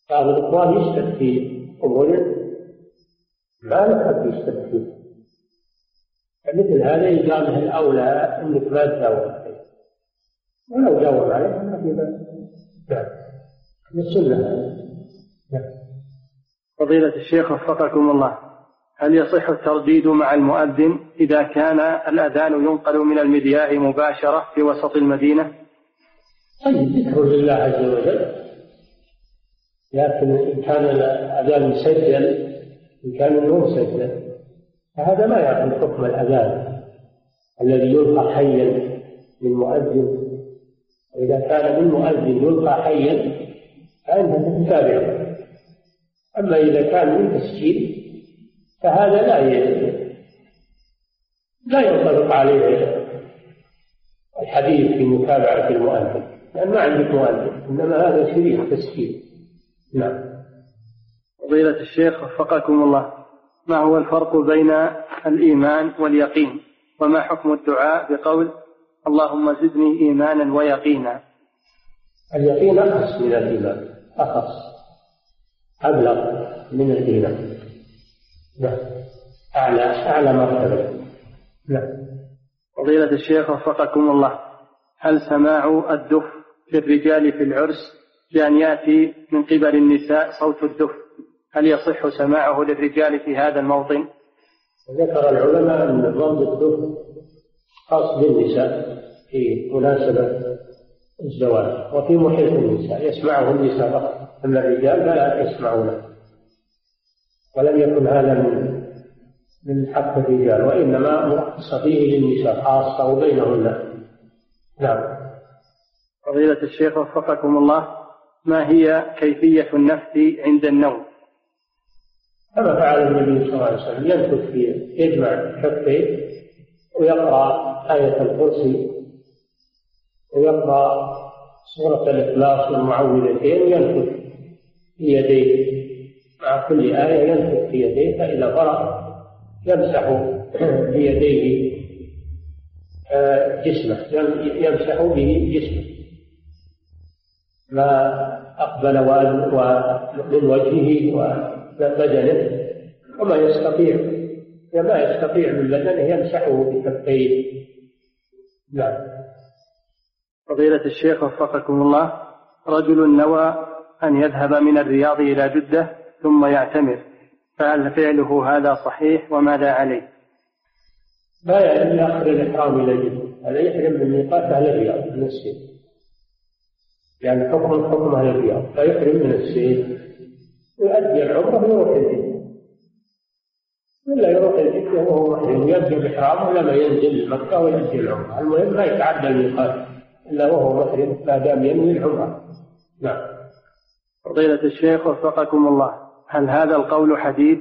بعض الإخوان يشتك في أمور ما يحب يشتك فيه فمثل هذا يقال له الأولى أنك ما تداوم عليه ولو داوم عليه ما في بأس. نعم السنة. نعم. فضيلة الشيخ وفقكم الله هل يصح الترديد مع المؤذن إذا كان الأذان ينقل من المذياع مباشرة في وسط المدينة؟ طيب ذكر لله عز وجل. لكن إن كان الأذان مسجل إن كان مو مسجل فهذا ما يأخذ حكم الأذان الذي يلقى حيا للمؤذن وإذا كان للمؤذن يلقى حيا فإنها تتابعه أما إذا كان من تسجيل فهذا لا لا ينطبق عليه الحديث في متابعة المؤذن لأن ما عندك مؤذن إنما هذا شريط تسجيل. نعم. فضيلة الشيخ وفقكم الله ما هو الفرق بين الإيمان واليقين؟ وما حكم الدعاء بقول اللهم زدني إيمانا ويقينا؟ اليقين أخص من الإيمان أخص أبلغ من الإيمان. نعم. أعلى أعلى مرتبة. نعم. فضيلة الشيخ وفقكم الله هل سماع الدف للرجال في العرس بأن يأتي من قبل النساء صوت الدف؟ هل يصح سماعه للرجال في هذا الموطن؟ ذكر العلماء أن ضرب الدف خاص بالنساء في مناسبة الزواج وفي محيط النساء يسمعه النساء فقط أما الرجال فلا يسمعونه ولم يكن هذا من من حق الرجال وإنما مرخص فيه للنساء خاصة وبينهن نعم فضيلة الشيخ وفقكم الله ما هي كيفية النفث عند النوم؟ كما فعل النبي صلى الله عليه وسلم ينفث فيه يجمع كفيه ويقرأ آية الكرسي ويقرأ سورة الإخلاص والمعوذتين وينفث في يديه. مع كل آية ينفث في يديه فإذا فرغ يمسح بيديه آه، جسمه. يمسح به جسمه. ما أقبل من وجهه وبدنه وما يستطيع وما يستطيع من بدنه يمسحه بكفيه نعم. فضيلة الشيخ وفقكم الله رجل نوى أن يذهب من الرياض إلى جدة ثم يعتمر فهل فعله هذا صحيح وماذا عليه؟ لا يعني يأخذ الإحرام إلى جدة هذا يحرم من ميقات أهل الرياض من السير يعني حكم حكم أهل الرياض فيحرم من السير ويؤدي العمرة ويروح الجدة وهو محرم يبدا بإحرامه لما ينزل مكة ويأتي العمرة؟ المهم لا يتعدى الميقات. إلا وهو محرم ما دام ينوي العمرة. نعم. فضيلة الشيخ وفقكم الله هل هذا القول حديث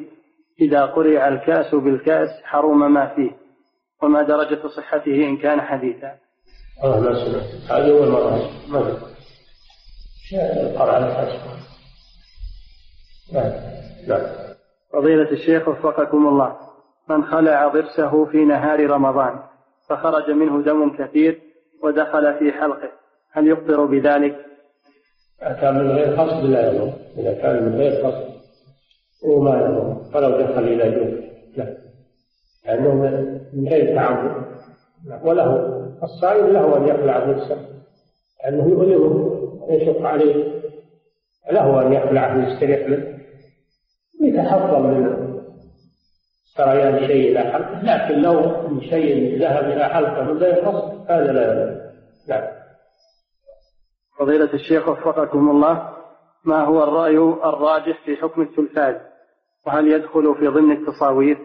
إذا قرع الكأس بالكأس حرم ما فيه. وما درجة صحته إن كان حديثا؟ آه ما سمعت. هذه أول مرة ما قرع الكأس نعم نعم. فضيلة الشيخ وفقكم الله من خلع ضرسه في نهار رمضان فخرج منه دم كثير ودخل في حلقه هل يفطر بذلك؟ كان من غير قصد لا يضر. إذا كان من غير قصد هو ما يضر. فلو دخل إلى جوف. لا. لأنه من غير تعمد وله الصائم له أن يخلع ضرسه. لأنه يؤلمه ويشق عليه. له أن يخلعه ويستريح منه. يتحفظ من سريان شيء إلى حلقه لكن لو من شيء ذهب إلى حلقه من غير قصد هذا لا نعم. فضيلة الشيخ وفقكم الله ما هو الرأي الراجح في حكم التلفاز وهل يدخل في ضمن التصاوير؟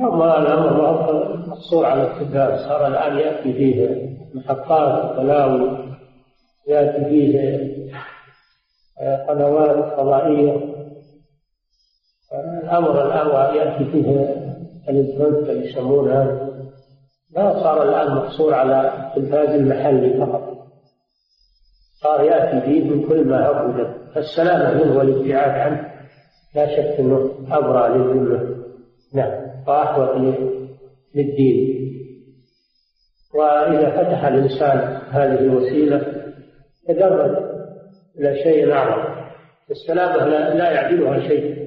والله الأمر مقصور على التلفاز صار الآن يأتي فيه محطات تلاوي يأتي فيه قنوات فضائية. الأمر الآن يأتي فيه الإنترنت اللي يسمونها ما صار الآن مقصور على التلفاز المحلي فقط. صار يأتي فيه من كل ما أوجد فالسلامة منه والابتعاد عنه لا شك أنه أبرى للذمة. نعم وأحوط للدين. وإذا فتح الإنسان هذه الوسيلة تدرج إلى شيء أعظم. السلامة لا يعدلها شيء.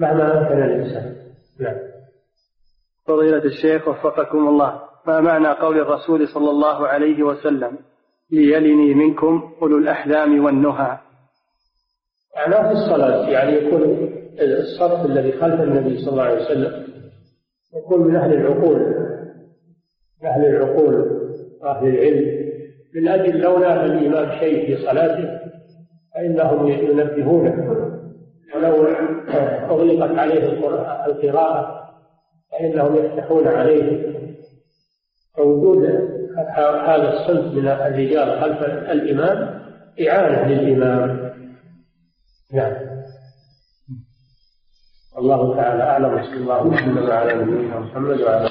مهما أمكن الإنسان. نعم. فضيلة الشيخ وفقكم الله ما معنى قول الرسول صلى الله عليه وسلم ليلني منكم أولو الأحلام والنهى؟ معناه في الصلاة يعني يكون الصف الذي خلف النبي صلى الله عليه وسلم يكون من أهل العقول من أهل العقول وأهل العلم. من أجل لولا الإمام شيء في صلاته فإنهم ينبهونه. ولو أغلقت عليه القراءة فإنهم يفتحون عليه فوجود هذا الصنف من الرجال خلف الإمام إعانة للإمام. نعم. الله تعالى أعلم وصلى الله وسلم على نبينا محمد وعلى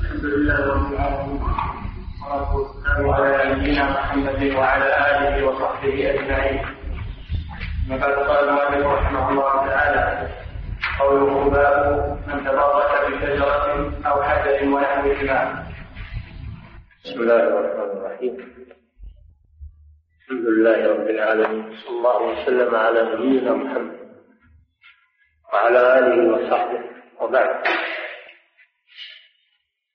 الحمد لله رب العالمين والصلاة والسلام على نبينا محمد وعلى آله وصحبه أجمعين. بعد قال المؤلف رحمه الله تعالى قوله باب من تبرك بشجرة أو حجر ونحوهما بسم الله الرحمن الرحيم. الحمد لله رب العالمين. صلى الله وسلم على نبينا محمد وعلى آله وصحبه. وبعد.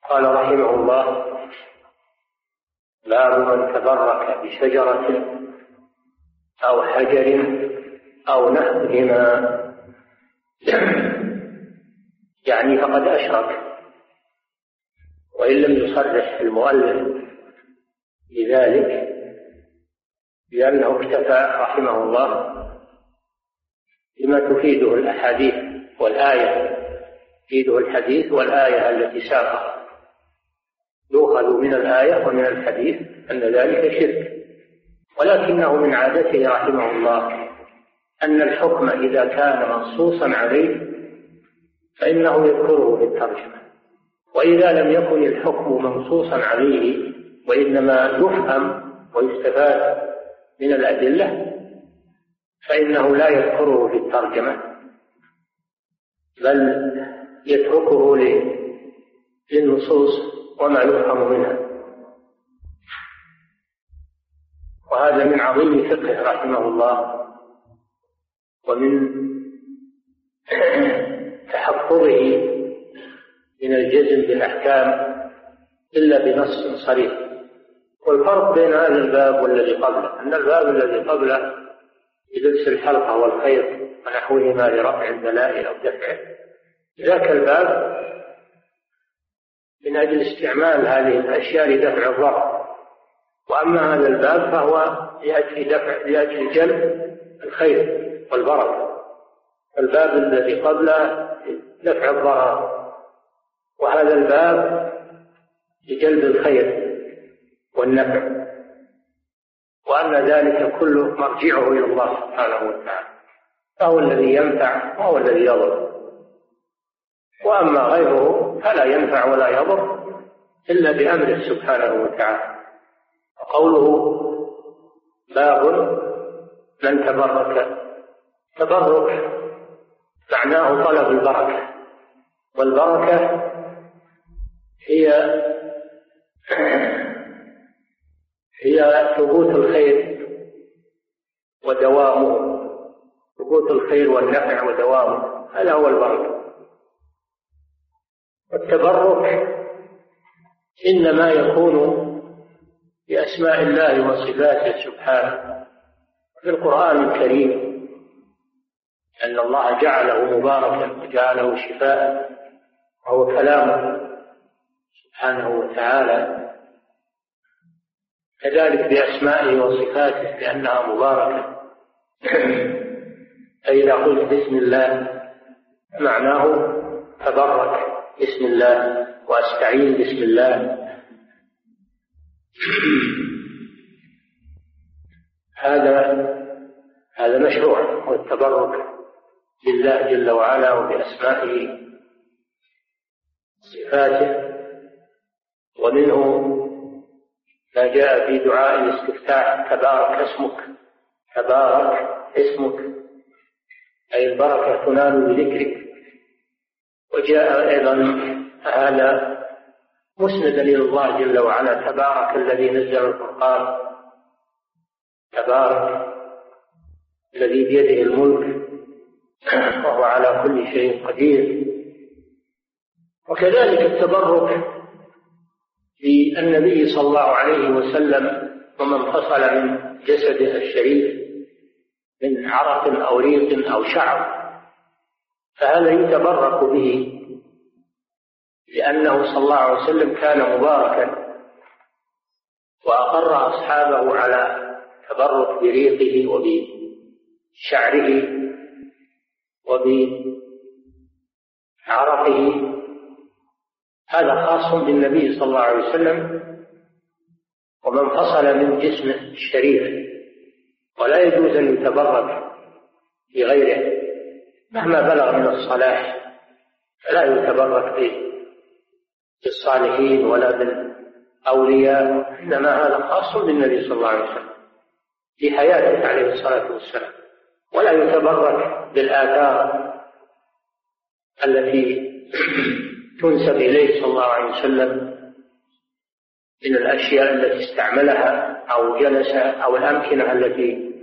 قال رحمه الله باب من تبرك بشجرة أو حجر أو نحوهما يعني فقد أشرك. وإن لم يصرح المؤلف بذلك لأنه اكتفى رحمه الله بما تفيده الأحاديث والآية تفيده الحديث والآية التي ساقها. يؤخذ من الآية ومن الحديث أن ذلك شرك. ولكنه من عادته رحمه الله. أن الحكم إذا كان منصوصا عليه فإنه يذكره في الترجمة وإذا لم يكن الحكم منصوصا عليه وإنما يفهم ويستفاد من الأدلة فإنه لا يذكره في الترجمة بل يتركه للنصوص وما يفهم منها. وهذا من عظيم فقه رحمه الله. ومن تحفظه من الجزم بالأحكام إلا بنص صريح. والفرق بين هذا الباب والذي قبله أن الباب الذي قبله بلبس الحلقة والخيط ونحوهما لرفع البلاء أو دفعه. ذاك الباب من أجل استعمال هذه الأشياء لدفع الضرر. وأما هذا الباب فهو لأجل دفع لأجل جلب الخير. والبركة الباب الذي قبله نفع الضرر. وهذا الباب لجلب الخير والنفع. وأن ذلك كله مرجعه إلى الله سبحانه وتعالى. فهو الذي ينفع وهو الذي يضر. وأما غيره فلا ينفع ولا يضر إلا بأمره سبحانه وتعالى. وقوله باب من تبرك تبرك. معناه طلب البركة. والبركة هي هي ثبوت الخير ودوامه. ثبوت الخير والنفع ودوامه. هذا هو البركة. والتبرك إنما يكون بأسماء الله وصفاته سبحانه. في القرآن الكريم أن الله جعله مباركا وجعله شفاء وهو كلامه سبحانه وتعالى. كذلك بأسمائه وصفاته لأنها مباركة. فإذا قلت بسم الله معناه تبرك بسم الله وأستعين بسم الله. هذا هذا مشروع والتبرك. بالله جل وعلا وبأسمائه صفاته ومنه ما جاء في دعاء الاستفتاح تبارك اسمك تبارك اسمك أي البركة تنال بذكرك. وجاء أيضا هذا مسندا إلى الله جل وعلا تبارك الذي نزل الفرقان تبارك الذي بيده الملك وهو على كل شيء قدير. وكذلك التبرك بالنبي صلى الله عليه وسلم ومن فصل من جسده الشريف من عرق أو ريق أو شعر فهذا يتبرك به لأنه صلى الله عليه وسلم كان مباركا وأقر أصحابه على تبرك بريقه وبشعره. وبعرقه هذا خاص بالنبي صلى الله عليه وسلم ومن فصل من جسمه الشريف ولا يجوز أن يتبرك بغيره مهما بلغ من الصلاح فلا يتبرك بالصالحين ولا بالأولياء إنما هذا خاص بالنبي صلى الله عليه وسلم في حياته عليه الصلاة والسلام. ولا يتبرك بالآثار التي تنسب إليه صلى الله عليه وسلم من الأشياء التي استعملها أو جلس أو الأمكنة التي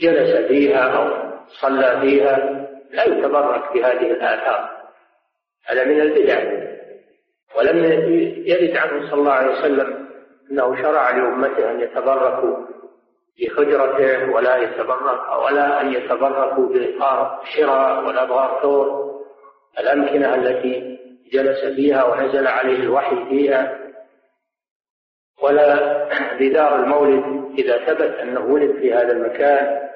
جلس فيها أو صلى فيها لا يتبرك بهذه الآثار. هذا من البدع. ولم يرد عنه صلى الله عليه وسلم أنه شرع لأمته أن يتبركوا بحجرته ولا يتبرك ولا أن يتبركوا بإطار شراء ولا بغار الأمكنة التي جلس فيها ونزل عليه الوحي فيها. ولا بدار المولد إذا ثبت أنه ولد في هذا المكان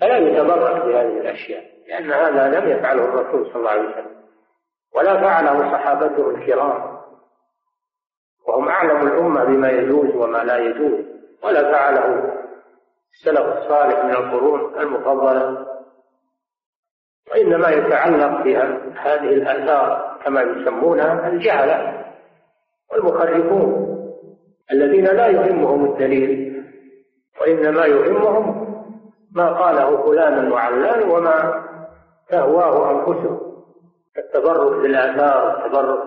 فلا يتبرك بهذه الأشياء لأن هذا لم يفعله الرسول صلى الله عليه وسلم. ولا فعله صحابته الكرام. وهم أعلم الأمة بما يجوز وما لا يجوز. ولا فعله السلف الصالح من القرون المفضلة. وإنما يتعلق بهذه الآثار كما يسمونها الجهلة والمخرفون الذين لا يهمهم الدليل وإنما يهمهم ما قاله فلان وعلان وما تهواه أنفسهم التبرك بالآثار والتبرك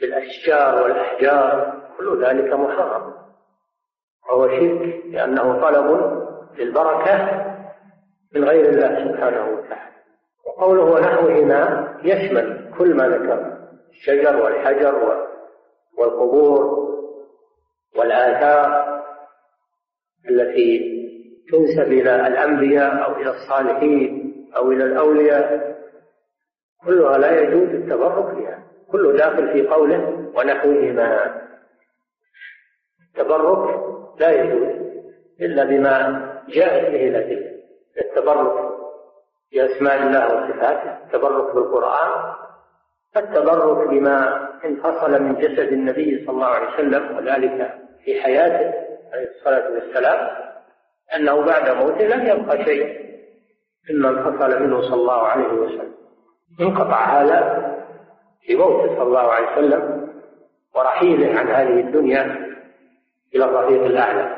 بالأشجار والأحجار كل ذلك محرم. وهو شرك لأنه طلب للبركة من غير الله سبحانه وتعالى. وقوله ونحوهما يشمل كل ما ذكر الشجر والحجر والقبور والآثار التي تنسب إلى الأنبياء أو إلى الصالحين أو إلى الأولياء. كلها لا يجوز التبرك بها كله داخل في قوله ونحوهما. التبرك لا يجوز إلا بما جاءت به الأدلة. التبرك بأسماء الله وصفاته التبرك بالقرآن التبرك بما انفصل من جسد النبي صلى الله عليه وسلم وذلك في حياته عليه الصلاة والسلام أنه بعد موته لم يبقى شيء مما انفصل منه صلى الله عليه وسلم. انقطع هذا في موته صلى الله عليه وسلم ورحيله عن هذه الدنيا إلى الرفيق الأعلى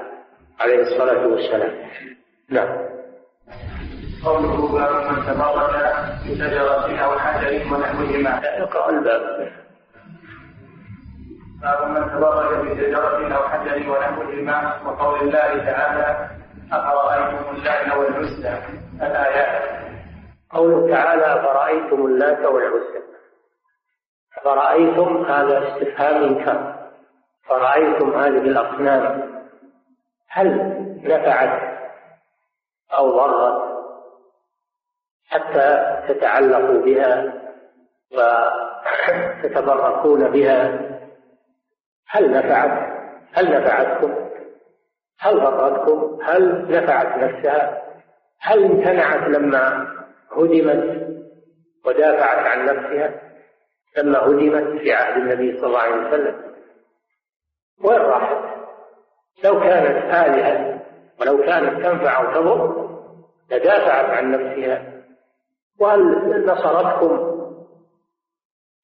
عليه الصلاة والسلام. نعم. قوله باب من تبرك بشجرة أو حجر ونحوهما اقرأ الباب. باب من تبرك بشجرة أو حجر ونحوهما وقول الله تعالى أفرأيتم اللات والعزى الآيات؟ قوله تعالى أفرأيتم اللات والعزى فرأيتم هذا استفهام إنكار فرأيتم هذه الأصنام؟ هل نفعت أو ضرت حتى تتعلقوا بها وتتبركون بها؟ هل نفعت؟ هل نفعتكم؟ هل ضرتكم هل نفعت نفسها؟ هل امتنعت لما هدمت ودافعت عن نفسها؟ لما هدمت في عهد النبي صلى الله عليه وسلم؟ وين راحت؟ لو كانت آلهة ولو كانت تنفع أو تضر لدافعت عن نفسها. وهل نصرتكم؟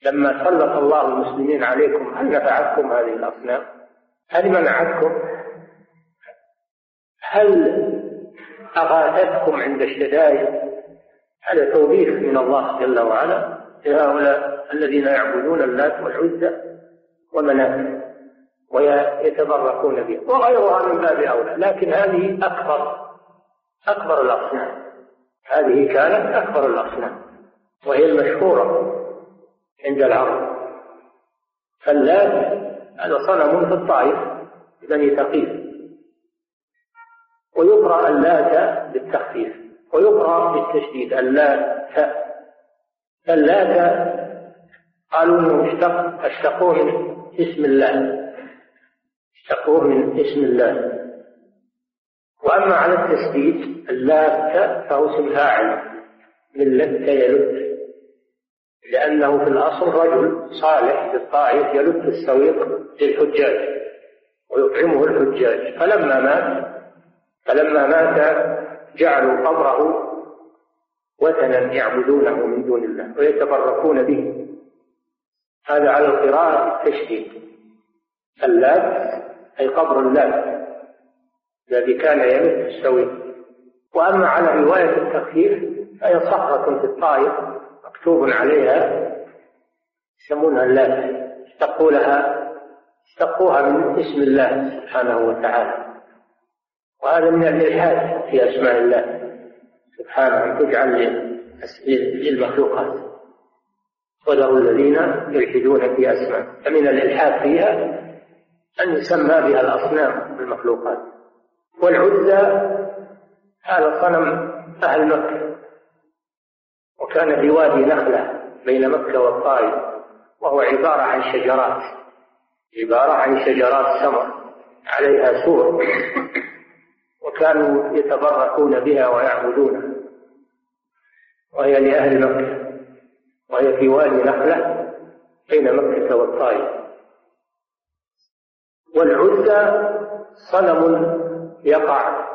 لما سلط الله المسلمين عليكم هل نفعتكم هذه الأصنام؟ هل منعتكم؟ هل أغاثتكم عند الشدائد؟ هذا توبيخ من الله جل وعلا. لهؤلاء الذين يعبدون اللات والعزى ومناه ويتبركون بها. وغيرها من باب أولى. لكن هذه أكبر أكبر الأصنام. هذه كانت أكبر الأصنام. وهي المشهورة عند العرب. فاللات هذا صنم في الطائف بني ثقيف ويقرأ اللات بالتخفيف ويقرأ بالتشديد. اللات اللات قالوا إنه اشتق اشتقوه من اسم الله اشتقوه من اسم الله. وأما على التسديد اللات فهو اسم فاعل من لت يلت لأنه في الأصل رجل صالح في الطائف يلت السويق للحجاج ويطعمه الحجاج. فلما مات فلما مات جعلوا قبره وثنا يعبدونه من دون الله ويتبركون به. هذا على القراءة التشديد. اللات أي قبر اللات الذي كان يمس السوي. وأما على رواية التخفيف فهي صخرة في الطائف مكتوب عليها يسمونها اللات اشتقوا لها اشتقوها من اسم الله سبحانه وتعالى. وهذا من الإلحاد في أسماء الله سبحانه أن تجعل للمخلوقات وذروا الذين يلحدون في أسماء. فمن الإلحاد فيها أن يسمى بها الأصنام المخلوقات والعزى هذا صنم أهل مكة. وكان في وادي نخلة بين مكة والطائف وهو عبارة عن شجرات. عبارة عن شجرات سمر عليها سور. وكانوا يتبركون بها ويعبدونها. وهي لأهل مكة. وهي في وادي نخلة بين مكة والطائف. والعزى صنم يقع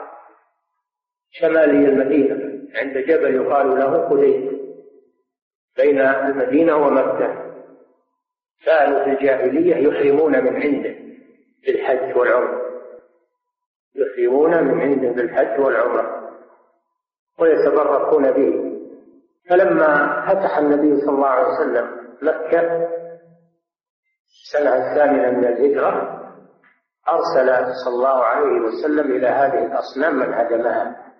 شمالي المدينة. عند جبل يقال له قديس بين المدينة ومكة. كانوا في الجاهلية يحرمون من عنده بالحج والعمرة. يحرمون من عنده بالحج والعمرة. ويتبركون به. فلما فتح النبي صلى الله عليه وسلم مكة السنة الثامنة من الهجرة أرسل صلى الله عليه وسلم إلى هذه الأصنام من هدمها